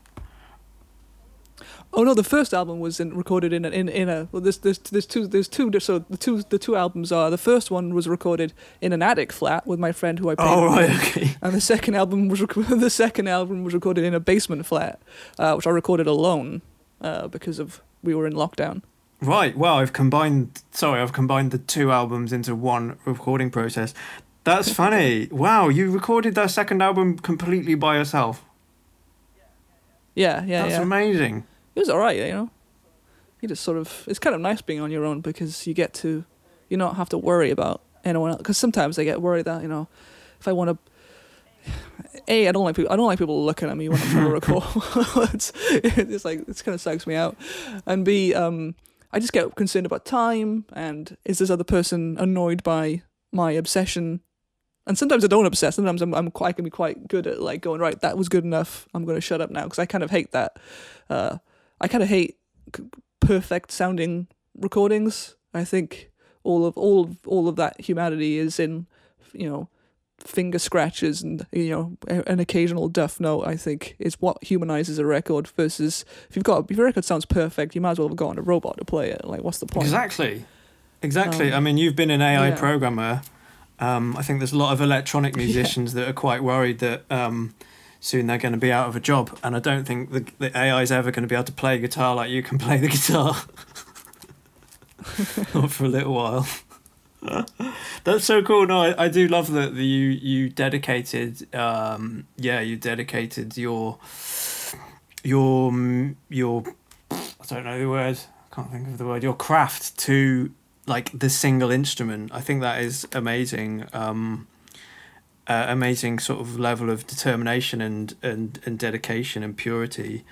Oh no, the first album was in, recorded in a, in in a well. There's there's there's two there's two so the two the two albums are the first one was recorded in an attic flat with my friend who I paid. Oh right, okay. And the second album was rec- the second album was recorded in a basement flat, uh, which I recorded alone, uh, because of we were in lockdown. Right. Well, I've combined. Sorry, I've combined the two albums into one recording process. That's funny. wow, you recorded that second album completely by yourself. Yeah, yeah, That's yeah. amazing. It was alright, you know. You just sort of it's kind of nice being on your own because you get to you don't have to worry about anyone else. Because sometimes I get worried that you know if I want to. A, I don't like people. I don't like people looking at me when I'm trying to record. it's, it's like it's kind of sucks me out. And B, um, I just get concerned about time and is this other person annoyed by my obsession? And sometimes I don't obsess. Sometimes I'm, I'm quite, I can be quite good at like going right. That was good enough. I'm going to shut up now because I kind of hate that. Uh, I kind of hate c- perfect sounding recordings. I think all of all of all of that humanity is in, you know, finger scratches and you know an occasional duff note. I think is what humanizes a record. Versus if you've got if your record sounds perfect, you might as well have gotten a robot to play it. Like, what's the point? Exactly. Exactly. Um, I mean, you've been an AI yeah. programmer. Um, I think there's a lot of electronic musicians that are quite worried that um, soon they're going to be out of a job, and I don't think the, the AI is ever going to be able to play guitar like you can play the guitar. Not for a little while. That's so cool. No, I, I do love that the, you you dedicated. Um, yeah, you dedicated your your your I don't know the word. I can't think of the word. Your craft to like the single instrument. I think that is amazing. Um, uh, amazing sort of level of determination and and and dedication and purity.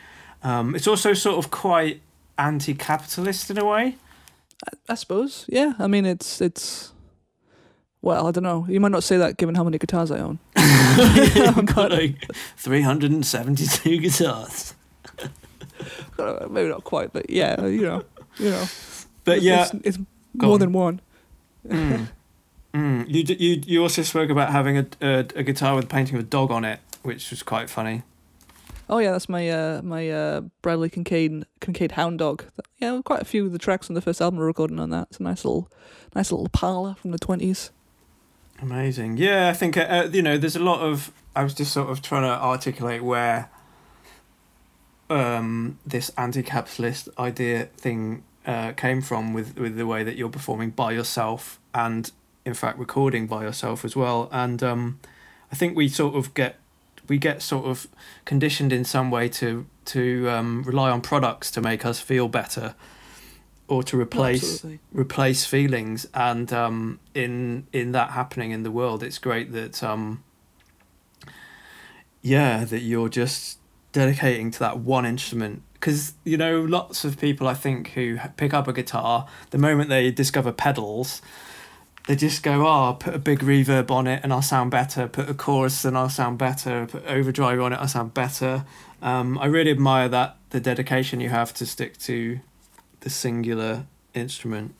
Um, it's also sort of quite anti-capitalist in a way. I suppose. Yeah. I mean, it's it's. Well, I don't know. You might not say that given how many guitars I own. You've got like three hundred and seventy-two guitars. Uh, Maybe not quite, but yeah, you know, you know. But yeah, it's, it's Go more on. than one. Mm. Mm. You, you you also spoke about having a, a a guitar with a painting of a dog on it, which was quite funny. Oh yeah, that's my uh my uh Bradley Kincaid Kincaid Hound Dog. Yeah, quite a few of the tracks on the first album are recorded on that. It's a nice little nice little parlor from the twenties. Amazing. Yeah, I think uh, uh, you know. There's a lot of. I was just sort of trying to articulate where um, this anti-capitalist idea thing uh, came from with with the way that you're performing by yourself and in fact recording by yourself as well. And um, I think we sort of get we get sort of conditioned in some way to to um, rely on products to make us feel better or to replace Absolutely. replace feelings and um in in that happening in the world it's great that um yeah that you're just dedicating to that one instrument because you know lots of people i think who pick up a guitar the moment they discover pedals they just go oh put a big reverb on it and i'll sound better put a chorus and i'll sound better put overdrive on it i'll sound better um, i really admire that the dedication you have to stick to the singular instrument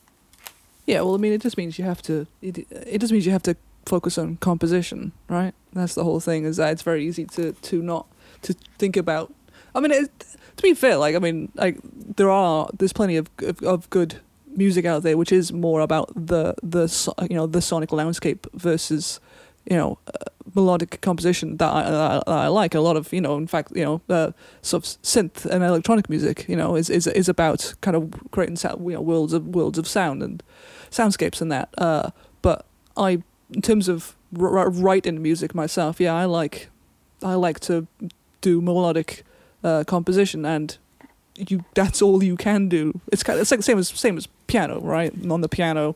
Yeah, well, I mean, it just means you have to. It, it just means you have to focus on composition, right? That's the whole thing. Is that it's very easy to to not to think about. I mean, it, to be fair, like I mean, like there are there's plenty of of, of good music out there, which is more about the the you know the sonic landscape versus you know uh, melodic composition that I, that I that I like. A lot of you know, in fact, you know, uh, sort of synth and electronic music, you know, is is is about kind of creating sound, you know worlds of worlds of sound and soundscapes and that. Uh, but I, in terms of r- writing music myself, yeah, I like, I like to do melodic uh, composition, and you that's all you can do. It's kind of it's like the same as same as piano, right? On the piano,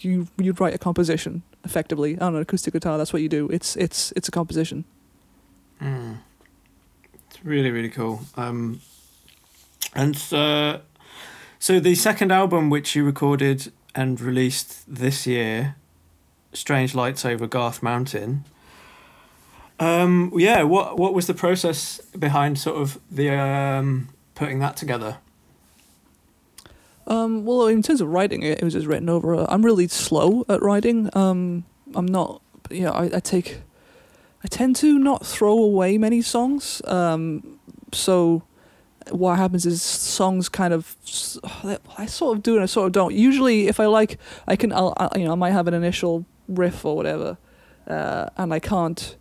you you write a composition effectively on an acoustic guitar. That's what you do. It's it's it's a composition. Mm. really really cool. Um, and uh, so the second album, which you recorded and released this year, "Strange Lights Over Garth Mountain." Um, yeah, what what was the process behind sort of the um, putting that together? Um, well, in terms of writing it, it was just written over. I'm really slow at writing. Um, I'm not. Yeah, I, I take. I tend to not throw away many songs. Um, so what happens is songs kind of I sort of do and I sort of don't. Usually, if I like, I can. I'll, I, you know, I might have an initial riff or whatever, uh, and I can't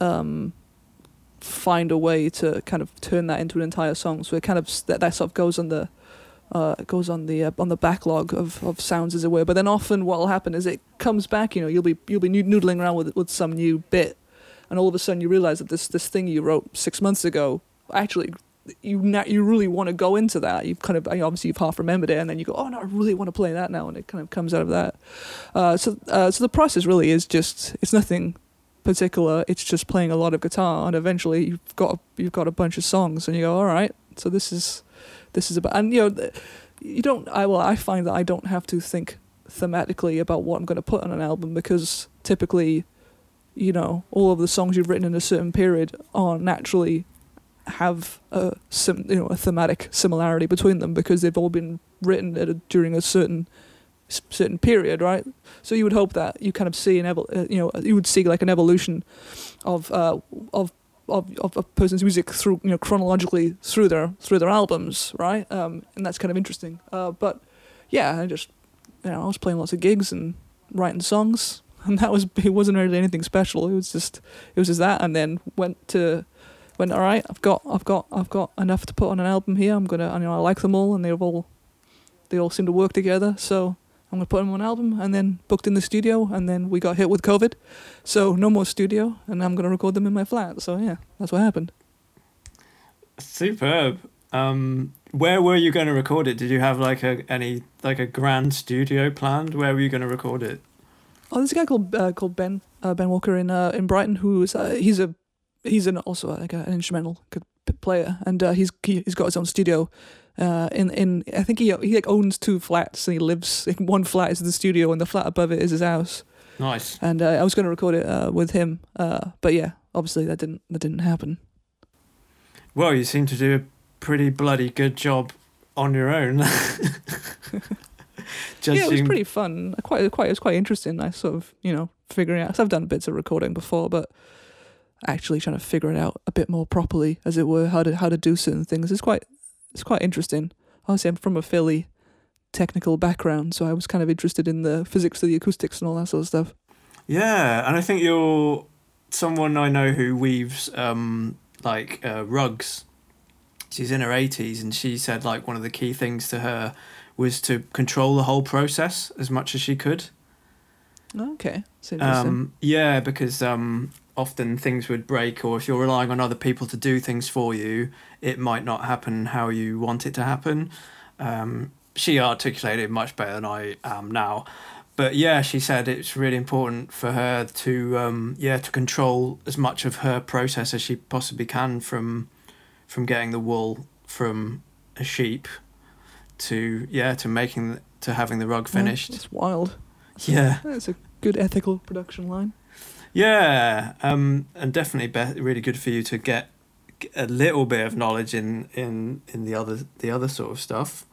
um, find a way to kind of turn that into an entire song. So it kind of that, that sort of goes on the uh, goes on the uh, on the backlog of, of sounds as it were. But then often what will happen is it comes back. You know, you'll be you'll be noodling around with with some new bit, and all of a sudden you realize that this this thing you wrote six months ago actually you na- you really want to go into that. You've kind of obviously you've half remembered it, and then you go, oh no, I really want to play that now, and it kind of comes out of that. Uh, so uh, so the process really is just it's nothing particular. It's just playing a lot of guitar, and eventually you've got you've got a bunch of songs, and you go, all right, so this is this is about, and you know, you don't. I well, I find that I don't have to think thematically about what I'm going to put on an album because typically, you know, all of the songs you've written in a certain period are naturally have a sim, you know a thematic similarity between them because they've all been written a, during a certain certain period, right? So you would hope that you kind of see an evol- uh, you know you would see like an evolution of uh, of of, of a person's music through you know chronologically through their through their albums, right? Um, and that's kind of interesting. Uh, but yeah, I just you know I was playing lots of gigs and writing songs, and that was it wasn't really anything special. It was just it was just that, and then went to went all right. I've got I've got I've got enough to put on an album here. I'm gonna you know I like them all, and they've all they all seem to work together. So I'm gonna put them on an album, and then booked in the studio, and then we got hit with COVID, so no more studio, and I'm gonna record them in my flat. So yeah, that's what happened. Superb. Um, where were you going to record it? Did you have like a any like a grand studio planned? Where were you going to record it? Oh, there's a guy called uh, called Ben uh, Ben Walker in uh, in Brighton who is uh, he's a he's an also like an instrumental player, and uh, he's he, has got his own studio. Uh, in in I think he he like owns two flats and he lives in one flat is the studio and the flat above it is his house. Nice. And uh, I was going to record it uh, with him, uh, but yeah, obviously that didn't that didn't happen. Well, you seem to do a pretty bloody good job on your own. yeah, it was pretty fun. Quite quite it was quite interesting. I sort of you know figuring out. Cause I've done bits of recording before, but actually trying to figure it out a bit more properly, as it were, how to how to do certain things. is quite it's quite interesting. Obviously, I'm from a fairly technical background, so I was kind of interested in the physics of the acoustics and all that sort of stuff. Yeah, and I think you're someone I know who weaves um, like uh, rugs. She's in her eighties, and she said like one of the key things to her was to control the whole process as much as she could. Okay, um, yeah, because um, often things would break, or if you're relying on other people to do things for you, it might not happen how you want it to happen. Um, she articulated much better than I am now. But yeah, she said it's really important for her to um, yeah to control as much of her process as she possibly can from from getting the wool from a sheep to yeah to making to having the rug finished. It's wild. Yeah, it's a good ethical production line. Yeah, um, and definitely be- really good for you to get a little bit of knowledge in, in, in the other the other sort of stuff.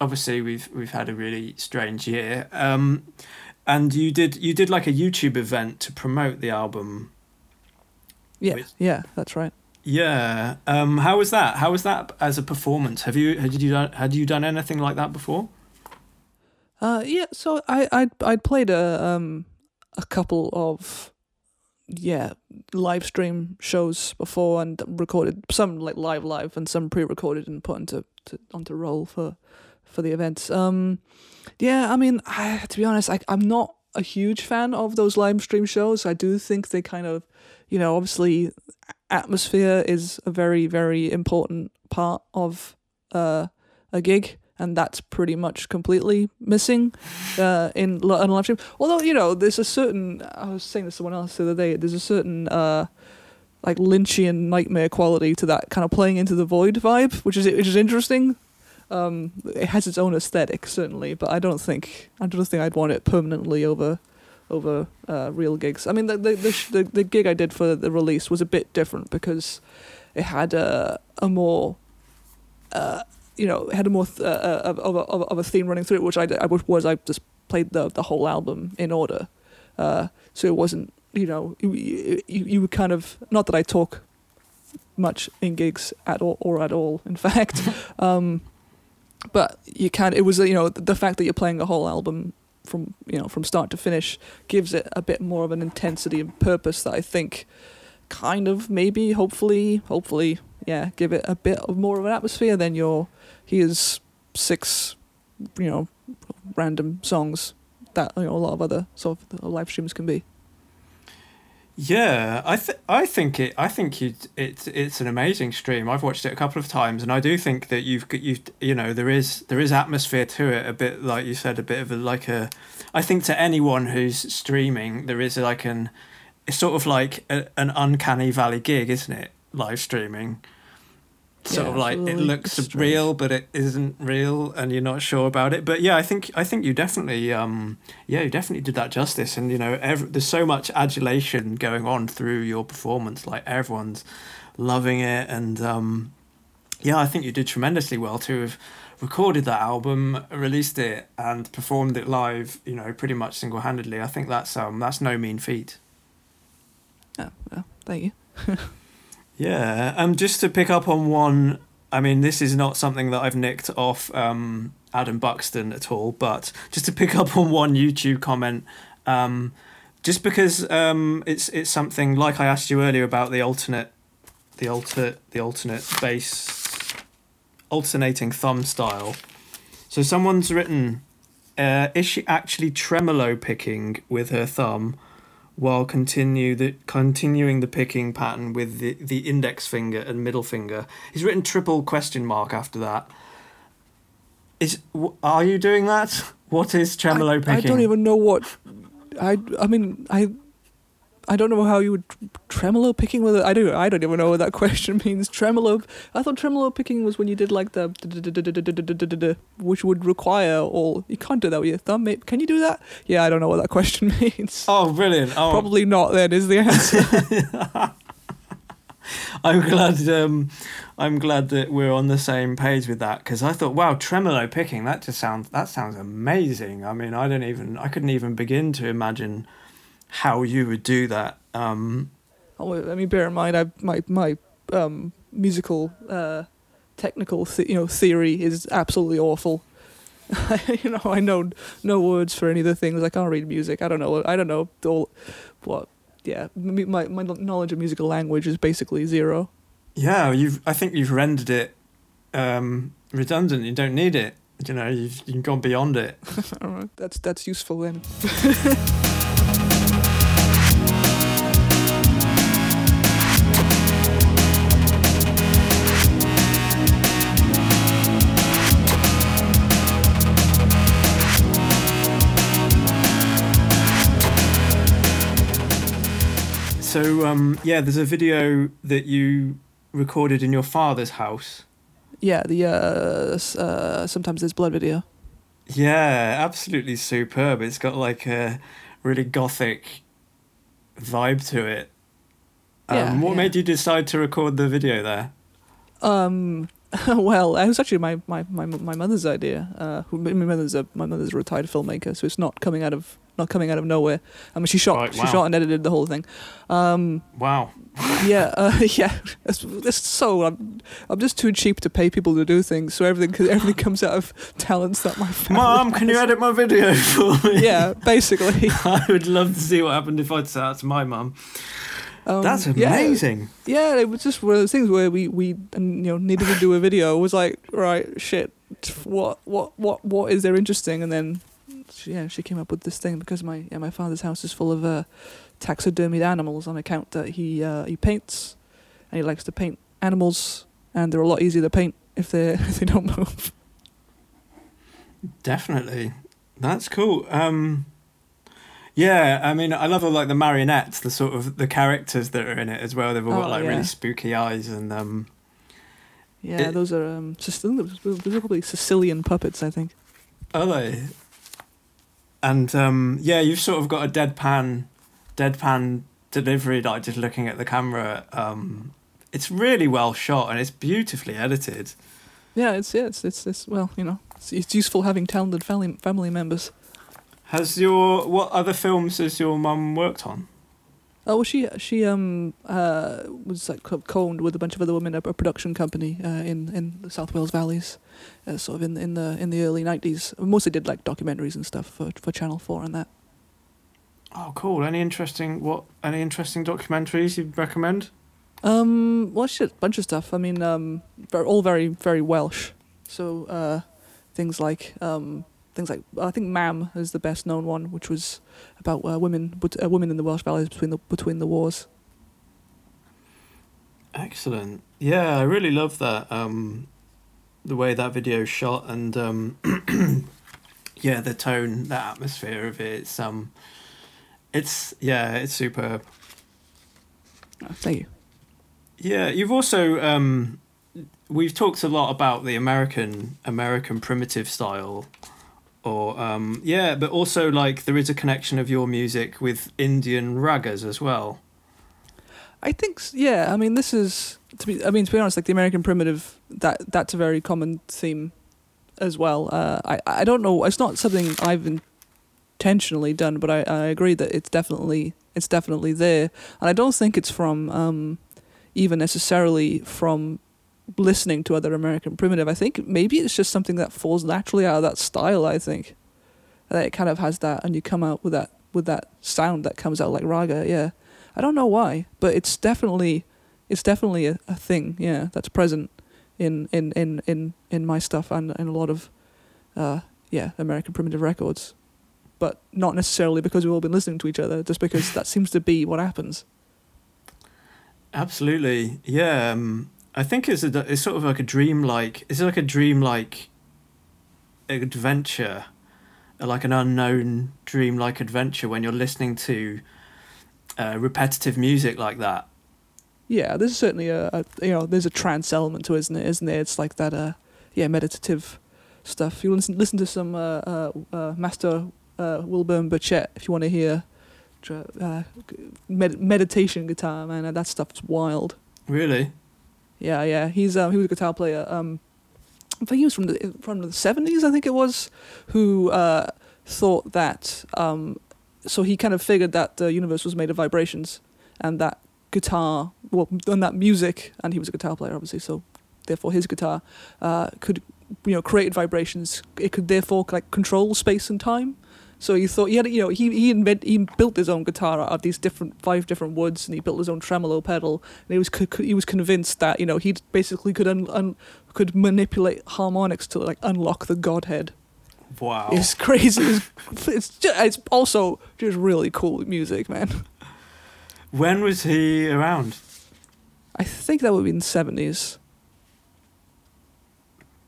Obviously, we've we've had a really strange year, um, and you did you did like a YouTube event to promote the album. Yeah, yeah, that's right. Yeah, um, how was that? How was that as a performance? Have you had you done had you done anything like that before? Uh, yeah, so I I I played a um a couple of yeah live stream shows before and recorded some like live live and some pre-recorded and put into to, onto roll for for the events. Um yeah i mean I, to be honest I, i'm not a huge fan of those live stream shows. I do think they kind of you know obviously atmosphere is a very very important part of uh, a gig and that's pretty much completely missing uh, in, a live stream. Although you know, there's a certain I was saying this to someone else the other day. There's a certain uh, like Lynchian nightmare quality to that kind of playing into the void vibe, which is which is interesting. Um, it has its own aesthetic certainly, but I don't think I don't think I'd want it permanently over over uh, real gigs. I mean, the the, the the the gig I did for the release was a bit different because it had a a more uh, you know had a more th- uh, of, of, of, of a theme running through it, which I, I was I just played the the whole album in order, uh, so it wasn't you know you, you you were kind of not that I talk much in gigs at all or at all in fact um, but you can it was you know the fact that you're playing a whole album from you know from start to finish gives it a bit more of an intensity and purpose that I think kind of maybe hopefully hopefully yeah give it a bit of more of an atmosphere than your here's six you know random songs that you know a lot of other sort of live streams can be yeah, I th- I think it. I think you. It's it's an amazing stream. I've watched it a couple of times, and I do think that you've you've you know there is there is atmosphere to it. A bit like you said, a bit of a like a. I think to anyone who's streaming, there is like an. It's sort of like a, an uncanny valley gig, isn't it? Live streaming sort yeah, of like it looks strange. real but it isn't real and you're not sure about it. But yeah i think i think you definitely um yeah you definitely did that justice. And you know every, there's so much adulation going on through your performance. Like everyone's loving it. And um yeah i think you did tremendously well to have recorded that album released it and performed it live you know pretty much single-handedly. I think that's um that's no mean feat. Oh well thank you Yeah, um, just to pick up on one. I mean, this is not something that I've nicked off um, Adam Buxton at all, but just to pick up on one YouTube comment, um, just because um, it's it's something like I asked you earlier about the alternate, the alter the alternate bass, alternating thumb style. So someone's written, uh, is she actually tremolo picking with her thumb? While continue the continuing the picking pattern with the, the index finger and middle finger. He's written triple question mark after that. Is are you doing that? What is tremolo I, picking? I don't even know what. I I mean I I don't know how you would tremolo picking with it. I don't. I don't even know what that question means. Tremolo. I thought tremolo picking was when you did like the which would require all. You can't do that with your thumb. Can you do that? Yeah, I don't know what that question means. Oh, brilliant! Oh. Probably not. Then is the answer. I'm glad. Um, I'm glad that we're on the same page with that because I thought, wow, tremolo picking. That just sounds. That sounds amazing. I mean, I don't even. I couldn't even begin to imagine how you would do that. Um, oh, I mean, bear in mind, I my my um, musical uh, technical th- you know theory is absolutely awful. you know, I know no words for any of the things. I can't read music. I don't know. I don't know all what. Yeah, my my knowledge of musical language is basically zero. Yeah, you've. I think you've rendered it um, redundant. You don't need it. You know, you've, you've gone beyond it. All right, that's that's useful then. So um, yeah, there's a video that you recorded in your father's house. Yeah, the uh, uh, sometimes there's blood video. Yeah, absolutely superb. It's got like a really gothic vibe to it. Um, yeah, what yeah. made you decide to record the video there? Um, well, it was actually my, my, my, my mother's idea. Uh, my mother's a my mother's a retired filmmaker, so it's not coming out of not coming out of nowhere. I mean, she shot right, wow. she shot and edited the whole thing. Um, wow. yeah, uh, yeah. It's, it's, so I'm I'm just too cheap to pay people to do things, so everything everything comes out of talents that my family. Mom, can you edit my video for me? Yeah, basically. I would love to see what happened if I'd say that to my mum. Um, That's amazing. Yeah, yeah, it was just one of those things where we we you know needed to do a video. It was like right, shit. What what what what is there interesting? And then she, yeah, she came up with this thing because my yeah my father's house is full of uh, taxidermied animals on account that he uh, he paints and he likes to paint animals and they're a lot easier to paint if they if they don't move. Definitely, that's cool. Um, Yeah, I mean, I love all like the marionettes, the sort of the characters that are in it as well. They've all Oh, got like yeah. really spooky eyes and um. Yeah, It- those are um, Sicilian, those are probably Sicilian puppets, I think. Are they? And um, yeah, you've sort of got a deadpan, deadpan delivery, like just looking at the camera. Um, it's really well shot and it's beautifully edited. Yeah, it's yeah, it's it's, it's well, you know, it's, it's useful having talented family family members. Has your what other films has your mum worked on? Oh, well, she she um uh was like co- co-owned with a bunch of other women at a production company uh, in in the South Wales valleys, uh, sort of in in the in the early nineties. Mostly did like documentaries and stuff for for Channel Four and that. Oh, cool! Any interesting what? Any interesting documentaries you'd recommend? Um, well, shit, a bunch of stuff. I mean, um, all very very Welsh. So uh, things like um things like I think Mam is the best known one, which was about uh, women but uh, women in the Welsh valleys between the between the wars. Excellent. Yeah, I really love that. Um, the way that video shot and um, yeah, the tone, the atmosphere of it. It's um, it's yeah, it's superb. Oh, thank you. Yeah, you've also um, we've talked a lot about the American American primitive style, or um, yeah, but also like there is a connection of your music with Indian ragas as well. I think yeah. I mean, this is to be. I mean, to be honest, like the American primitive. That that's a very common theme, as well. Uh, I I don't know. It's not something I've intentionally done, but I, I agree that it's definitely it's definitely there, and I don't think it's from um, even necessarily from listening to other American primitive. I think maybe it's just something that falls naturally out of that style. I think that it kind of has that, and you come out with that with that sound that comes out like raga. Yeah. I don't know why, but it's definitely it's definitely a, a thing, yeah, that's present in in, in, in, in my stuff and in a lot of uh, yeah, American primitive records. But not necessarily because we've all been listening to each other, just because that seems to be what happens. Absolutely, yeah. Um, I think it's a, it's sort of like a dreamlike. It's like a dreamlike adventure, like an unknown dreamlike adventure when you're listening to uh, repetitive music like that. Yeah, there's certainly a, a you know there's a trance element to it, isn't it? Isn't there? It's like that uh yeah meditative stuff. You listen listen to some uh, uh, uh, Master uh, Wilburn Burchette if you want to hear uh, med- meditation guitar. Man, that stuff's wild. Really? Yeah, yeah. He's um, he was a guitar player. Um, I think he was from the from the seventies. I think it was, who uh, thought that. Um, so he kind of figured that the universe was made of vibrations, and that guitar, well, and that music, and he was a guitar player, obviously. So, therefore, his guitar uh, could, you know, create vibrations. It could therefore like control space and time. So he thought he had, you know, he he invent, he built his own guitar out of these different five different woods, and he built his own tremolo pedal. And he was he was convinced that you know he basically could un, un, could manipulate harmonics to like unlock the godhead. Wow. It's crazy. It's it's, ju- it's also just really cool music, man. When was he around? I think that would be in the seventies.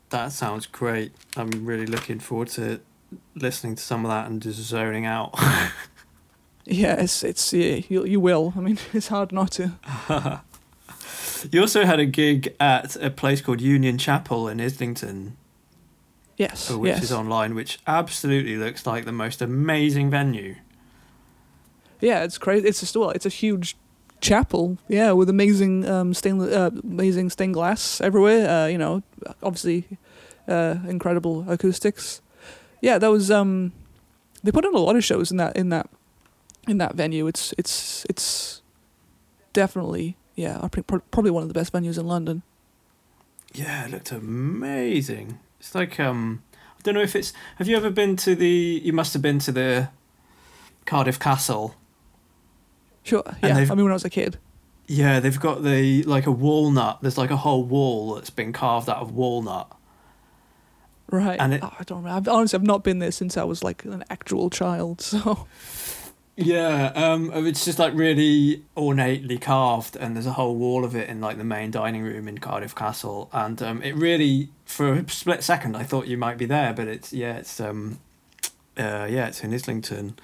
That sounds great. I'm really looking forward to listening to some of that and just zoning out. Yeah, it's it's yeah, you you will. I mean, it's hard not to. you also had a gig at a place called Union Chapel in Islington, Yes, uh, which yes. is online, which absolutely looks like the most amazing venue. Yeah, it's crazy. It's just well, it's a huge chapel. Yeah, with amazing um stainless, uh, amazing stained glass everywhere. Uh, you know, obviously, uh, incredible acoustics. Yeah, that was um, they put on a lot of shows in that in that in that venue. It's it's it's definitely yeah, I think pro- probably one of the best venues in London. Yeah, it looked amazing. It's like um, I don't know if it's. Have you ever been to the? You must have been to the Cardiff Castle. Sure. Yeah, I mean when I was a kid. Yeah, they've got the like a walnut. There's like a whole wall that's been carved out of walnut. Right. And it- oh, I don't remember. I've, honestly, I've not been there since I was like an actual child. So Yeah, um, it's just like really ornately carved, and there's a whole wall of it in like the main dining room in Cardiff Castle, and um, it really, for a split second, I thought you might be there, but it's yeah, it's um, uh, yeah, it's in Islington.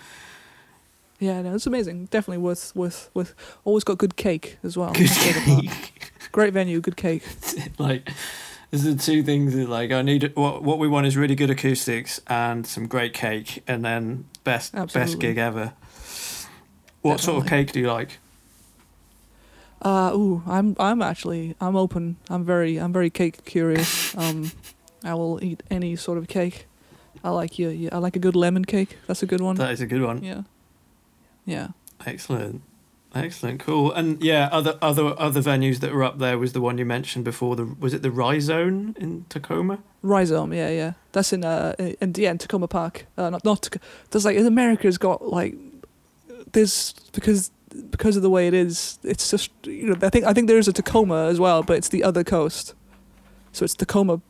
Yeah, no, it's amazing. Definitely worth worth worth. Always got good cake as well. Good That's the other part. cake. Great venue, good cake. like, there's the two things that like I need. What what we want is really good acoustics and some great cake, and then best best gig ever. What sort of cake do you like? Uh, ooh, I'm I'm actually I'm open. I'm very I'm very cake curious. Um, I will eat any sort of cake. I like you. Yeah, I like a good lemon cake. That's a good one. That is a good one. Yeah. Yeah. Excellent. Excellent, cool, and yeah, other other other venues that were up there was the one you mentioned before. The was it the Rhizone in Tacoma? Rhizome, yeah, yeah. That's in uh in yeah, in Takoma Park. Uh, not not there's like in America's got like there's because because of the way it is. It's just you know I think I think there's a Tacoma as well, but it's the other coast. So it's Takoma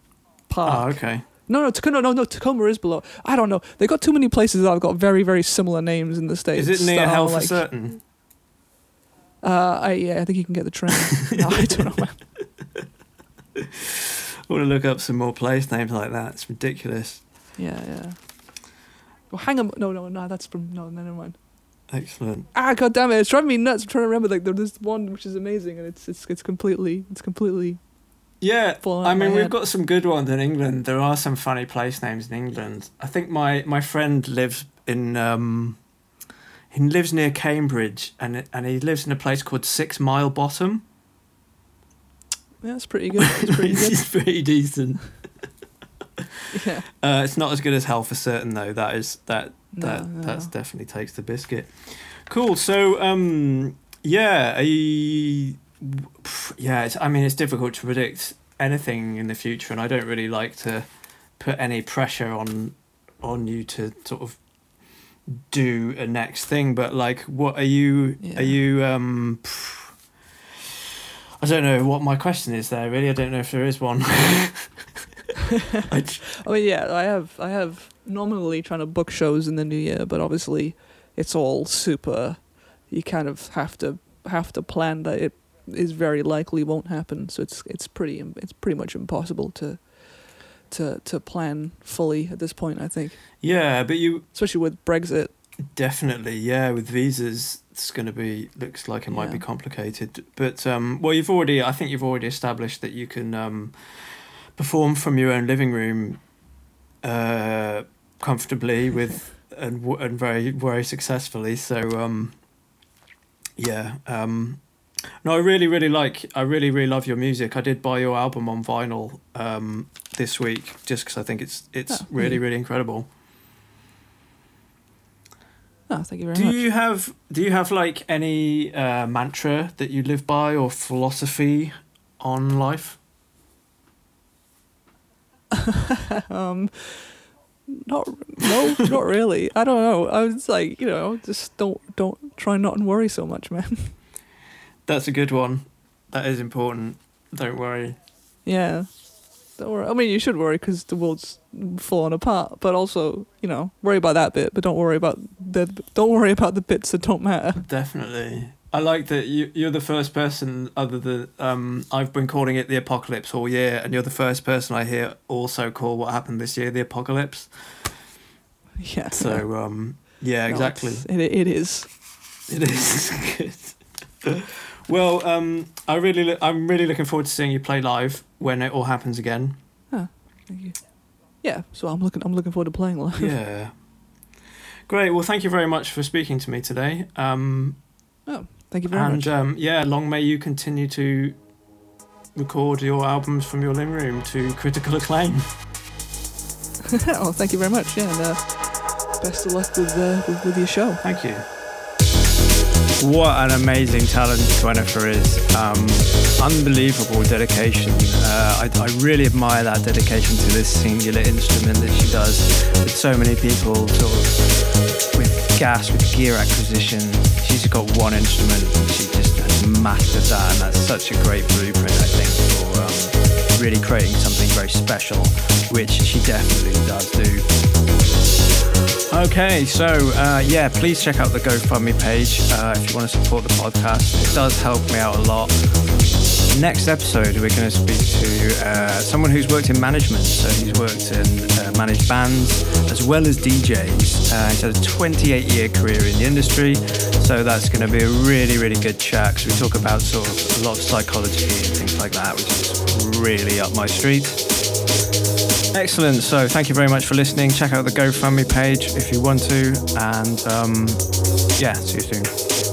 Park. Oh, okay. No, no, Tacoma, no, no, Tacoma is below. I don't know. They've got too many places that have got very, very similar names in the states. Is it near Hell for like- Certain? Uh, I, yeah, I think you can get the train. no, I don't know. I want to look up some more place names like that. It's ridiculous. Yeah, yeah. Well, hang on. No, no, no. That's from no. Never mind. Excellent. Ah, god damn it! It's driving me nuts. I'm trying to remember. Like, there's one which is amazing, and it's it's it's completely it's completely Yeah. I mean we've head. got some good ones in England. There are some funny place names in England. I think my my friend lives in um, he lives near Cambridge, and and he lives in a place called Six Mile Bottom. Yeah, it's pretty good. It's pretty good. it's pretty decent. Yeah. Uh, it's not as good as Hell for Certain though. That is that No, that no. that's definitely takes the biscuit. Cool. So um yeah, I, yeah. It's, I mean, it's difficult to predict anything in the future, and I don't really like to put any pressure on on you to sort of do a next thing. But like, what are you? Yeah. Are you? um I don't know what my question is there. Really, I don't know if there is one. I j- I mean, yeah, I have I have nominally trying to book shows in the new year, but obviously, it's all super. You kind of have to have to plan that it is very likely won't happen. So it's it's pretty it's pretty much impossible to to to plan fully at this point. I think, yeah, but you especially with Brexit. Definitely, yeah. With visas, it's going to be looks like it might be complicated. But um, well, you've already, I think you've already established that you can um, perform from your own living room uh, comfortably with and and very very successfully. So um, yeah. Um, no, I really really like. I really really love your music. I did buy your album on vinyl um, this week just because I think it's it's Oh, really mm. really incredible. Oh, thank you very Do much. you have do you have like any uh, mantra that you live by or philosophy on life? um, not no, not really. I don't know. I was like, you know, just don't don't try not and worry so much, man. That's a good one. That is important. Don't worry. Yeah. Don't worry. I mean, you should worry because the world's falling apart. But also, you know, worry about that bit. But don't worry about the don't worry about the bits that don't matter. Definitely. I like that you you're the first person other than um I've been calling it the apocalypse all year and you're the first person I hear also call what happened this year the apocalypse. Yeah. So um yeah, No, exactly. It, it is. It is good. Well, um, I really, lo- I'm really looking forward to seeing you play live when it all happens again. Oh, thank you. Yeah. So I'm looking. I'm looking forward to playing live. Yeah. Great. Well, thank you very much for speaking to me today. Um, Thank you very much. and much. um, yeah, long may you continue to record your albums from your living room to critical acclaim. oh, thank you very much. Yeah. And uh, best of luck with, uh, with with your show. Thank you. What an amazing talent Gwenifer is. Um, unbelievable dedication. Uh, I, I really admire that dedication to this singular instrument that she does with so many people, sort of with gas, with gear acquisition. She's got one instrument she just has mastered that, and that's such a great blueprint, I think, for um, really creating something very special, which she definitely does do. Okay, so uh, yeah, please check out the GoFundMe page uh, if you want to support the podcast. It does help me out a lot. Next episode, we're going to speak to uh, someone who's worked in management. So he's worked in uh, managed bands as well as DJs. Uh, he's had a 28 year career in the industry. So that's going to be a really, really good chat because we talk about sort of a lot of psychology and things like that, which is really up my street. Excellent. So thank you very much for listening. Check out the GoFundMe page if you want to. And um, yeah, see you soon.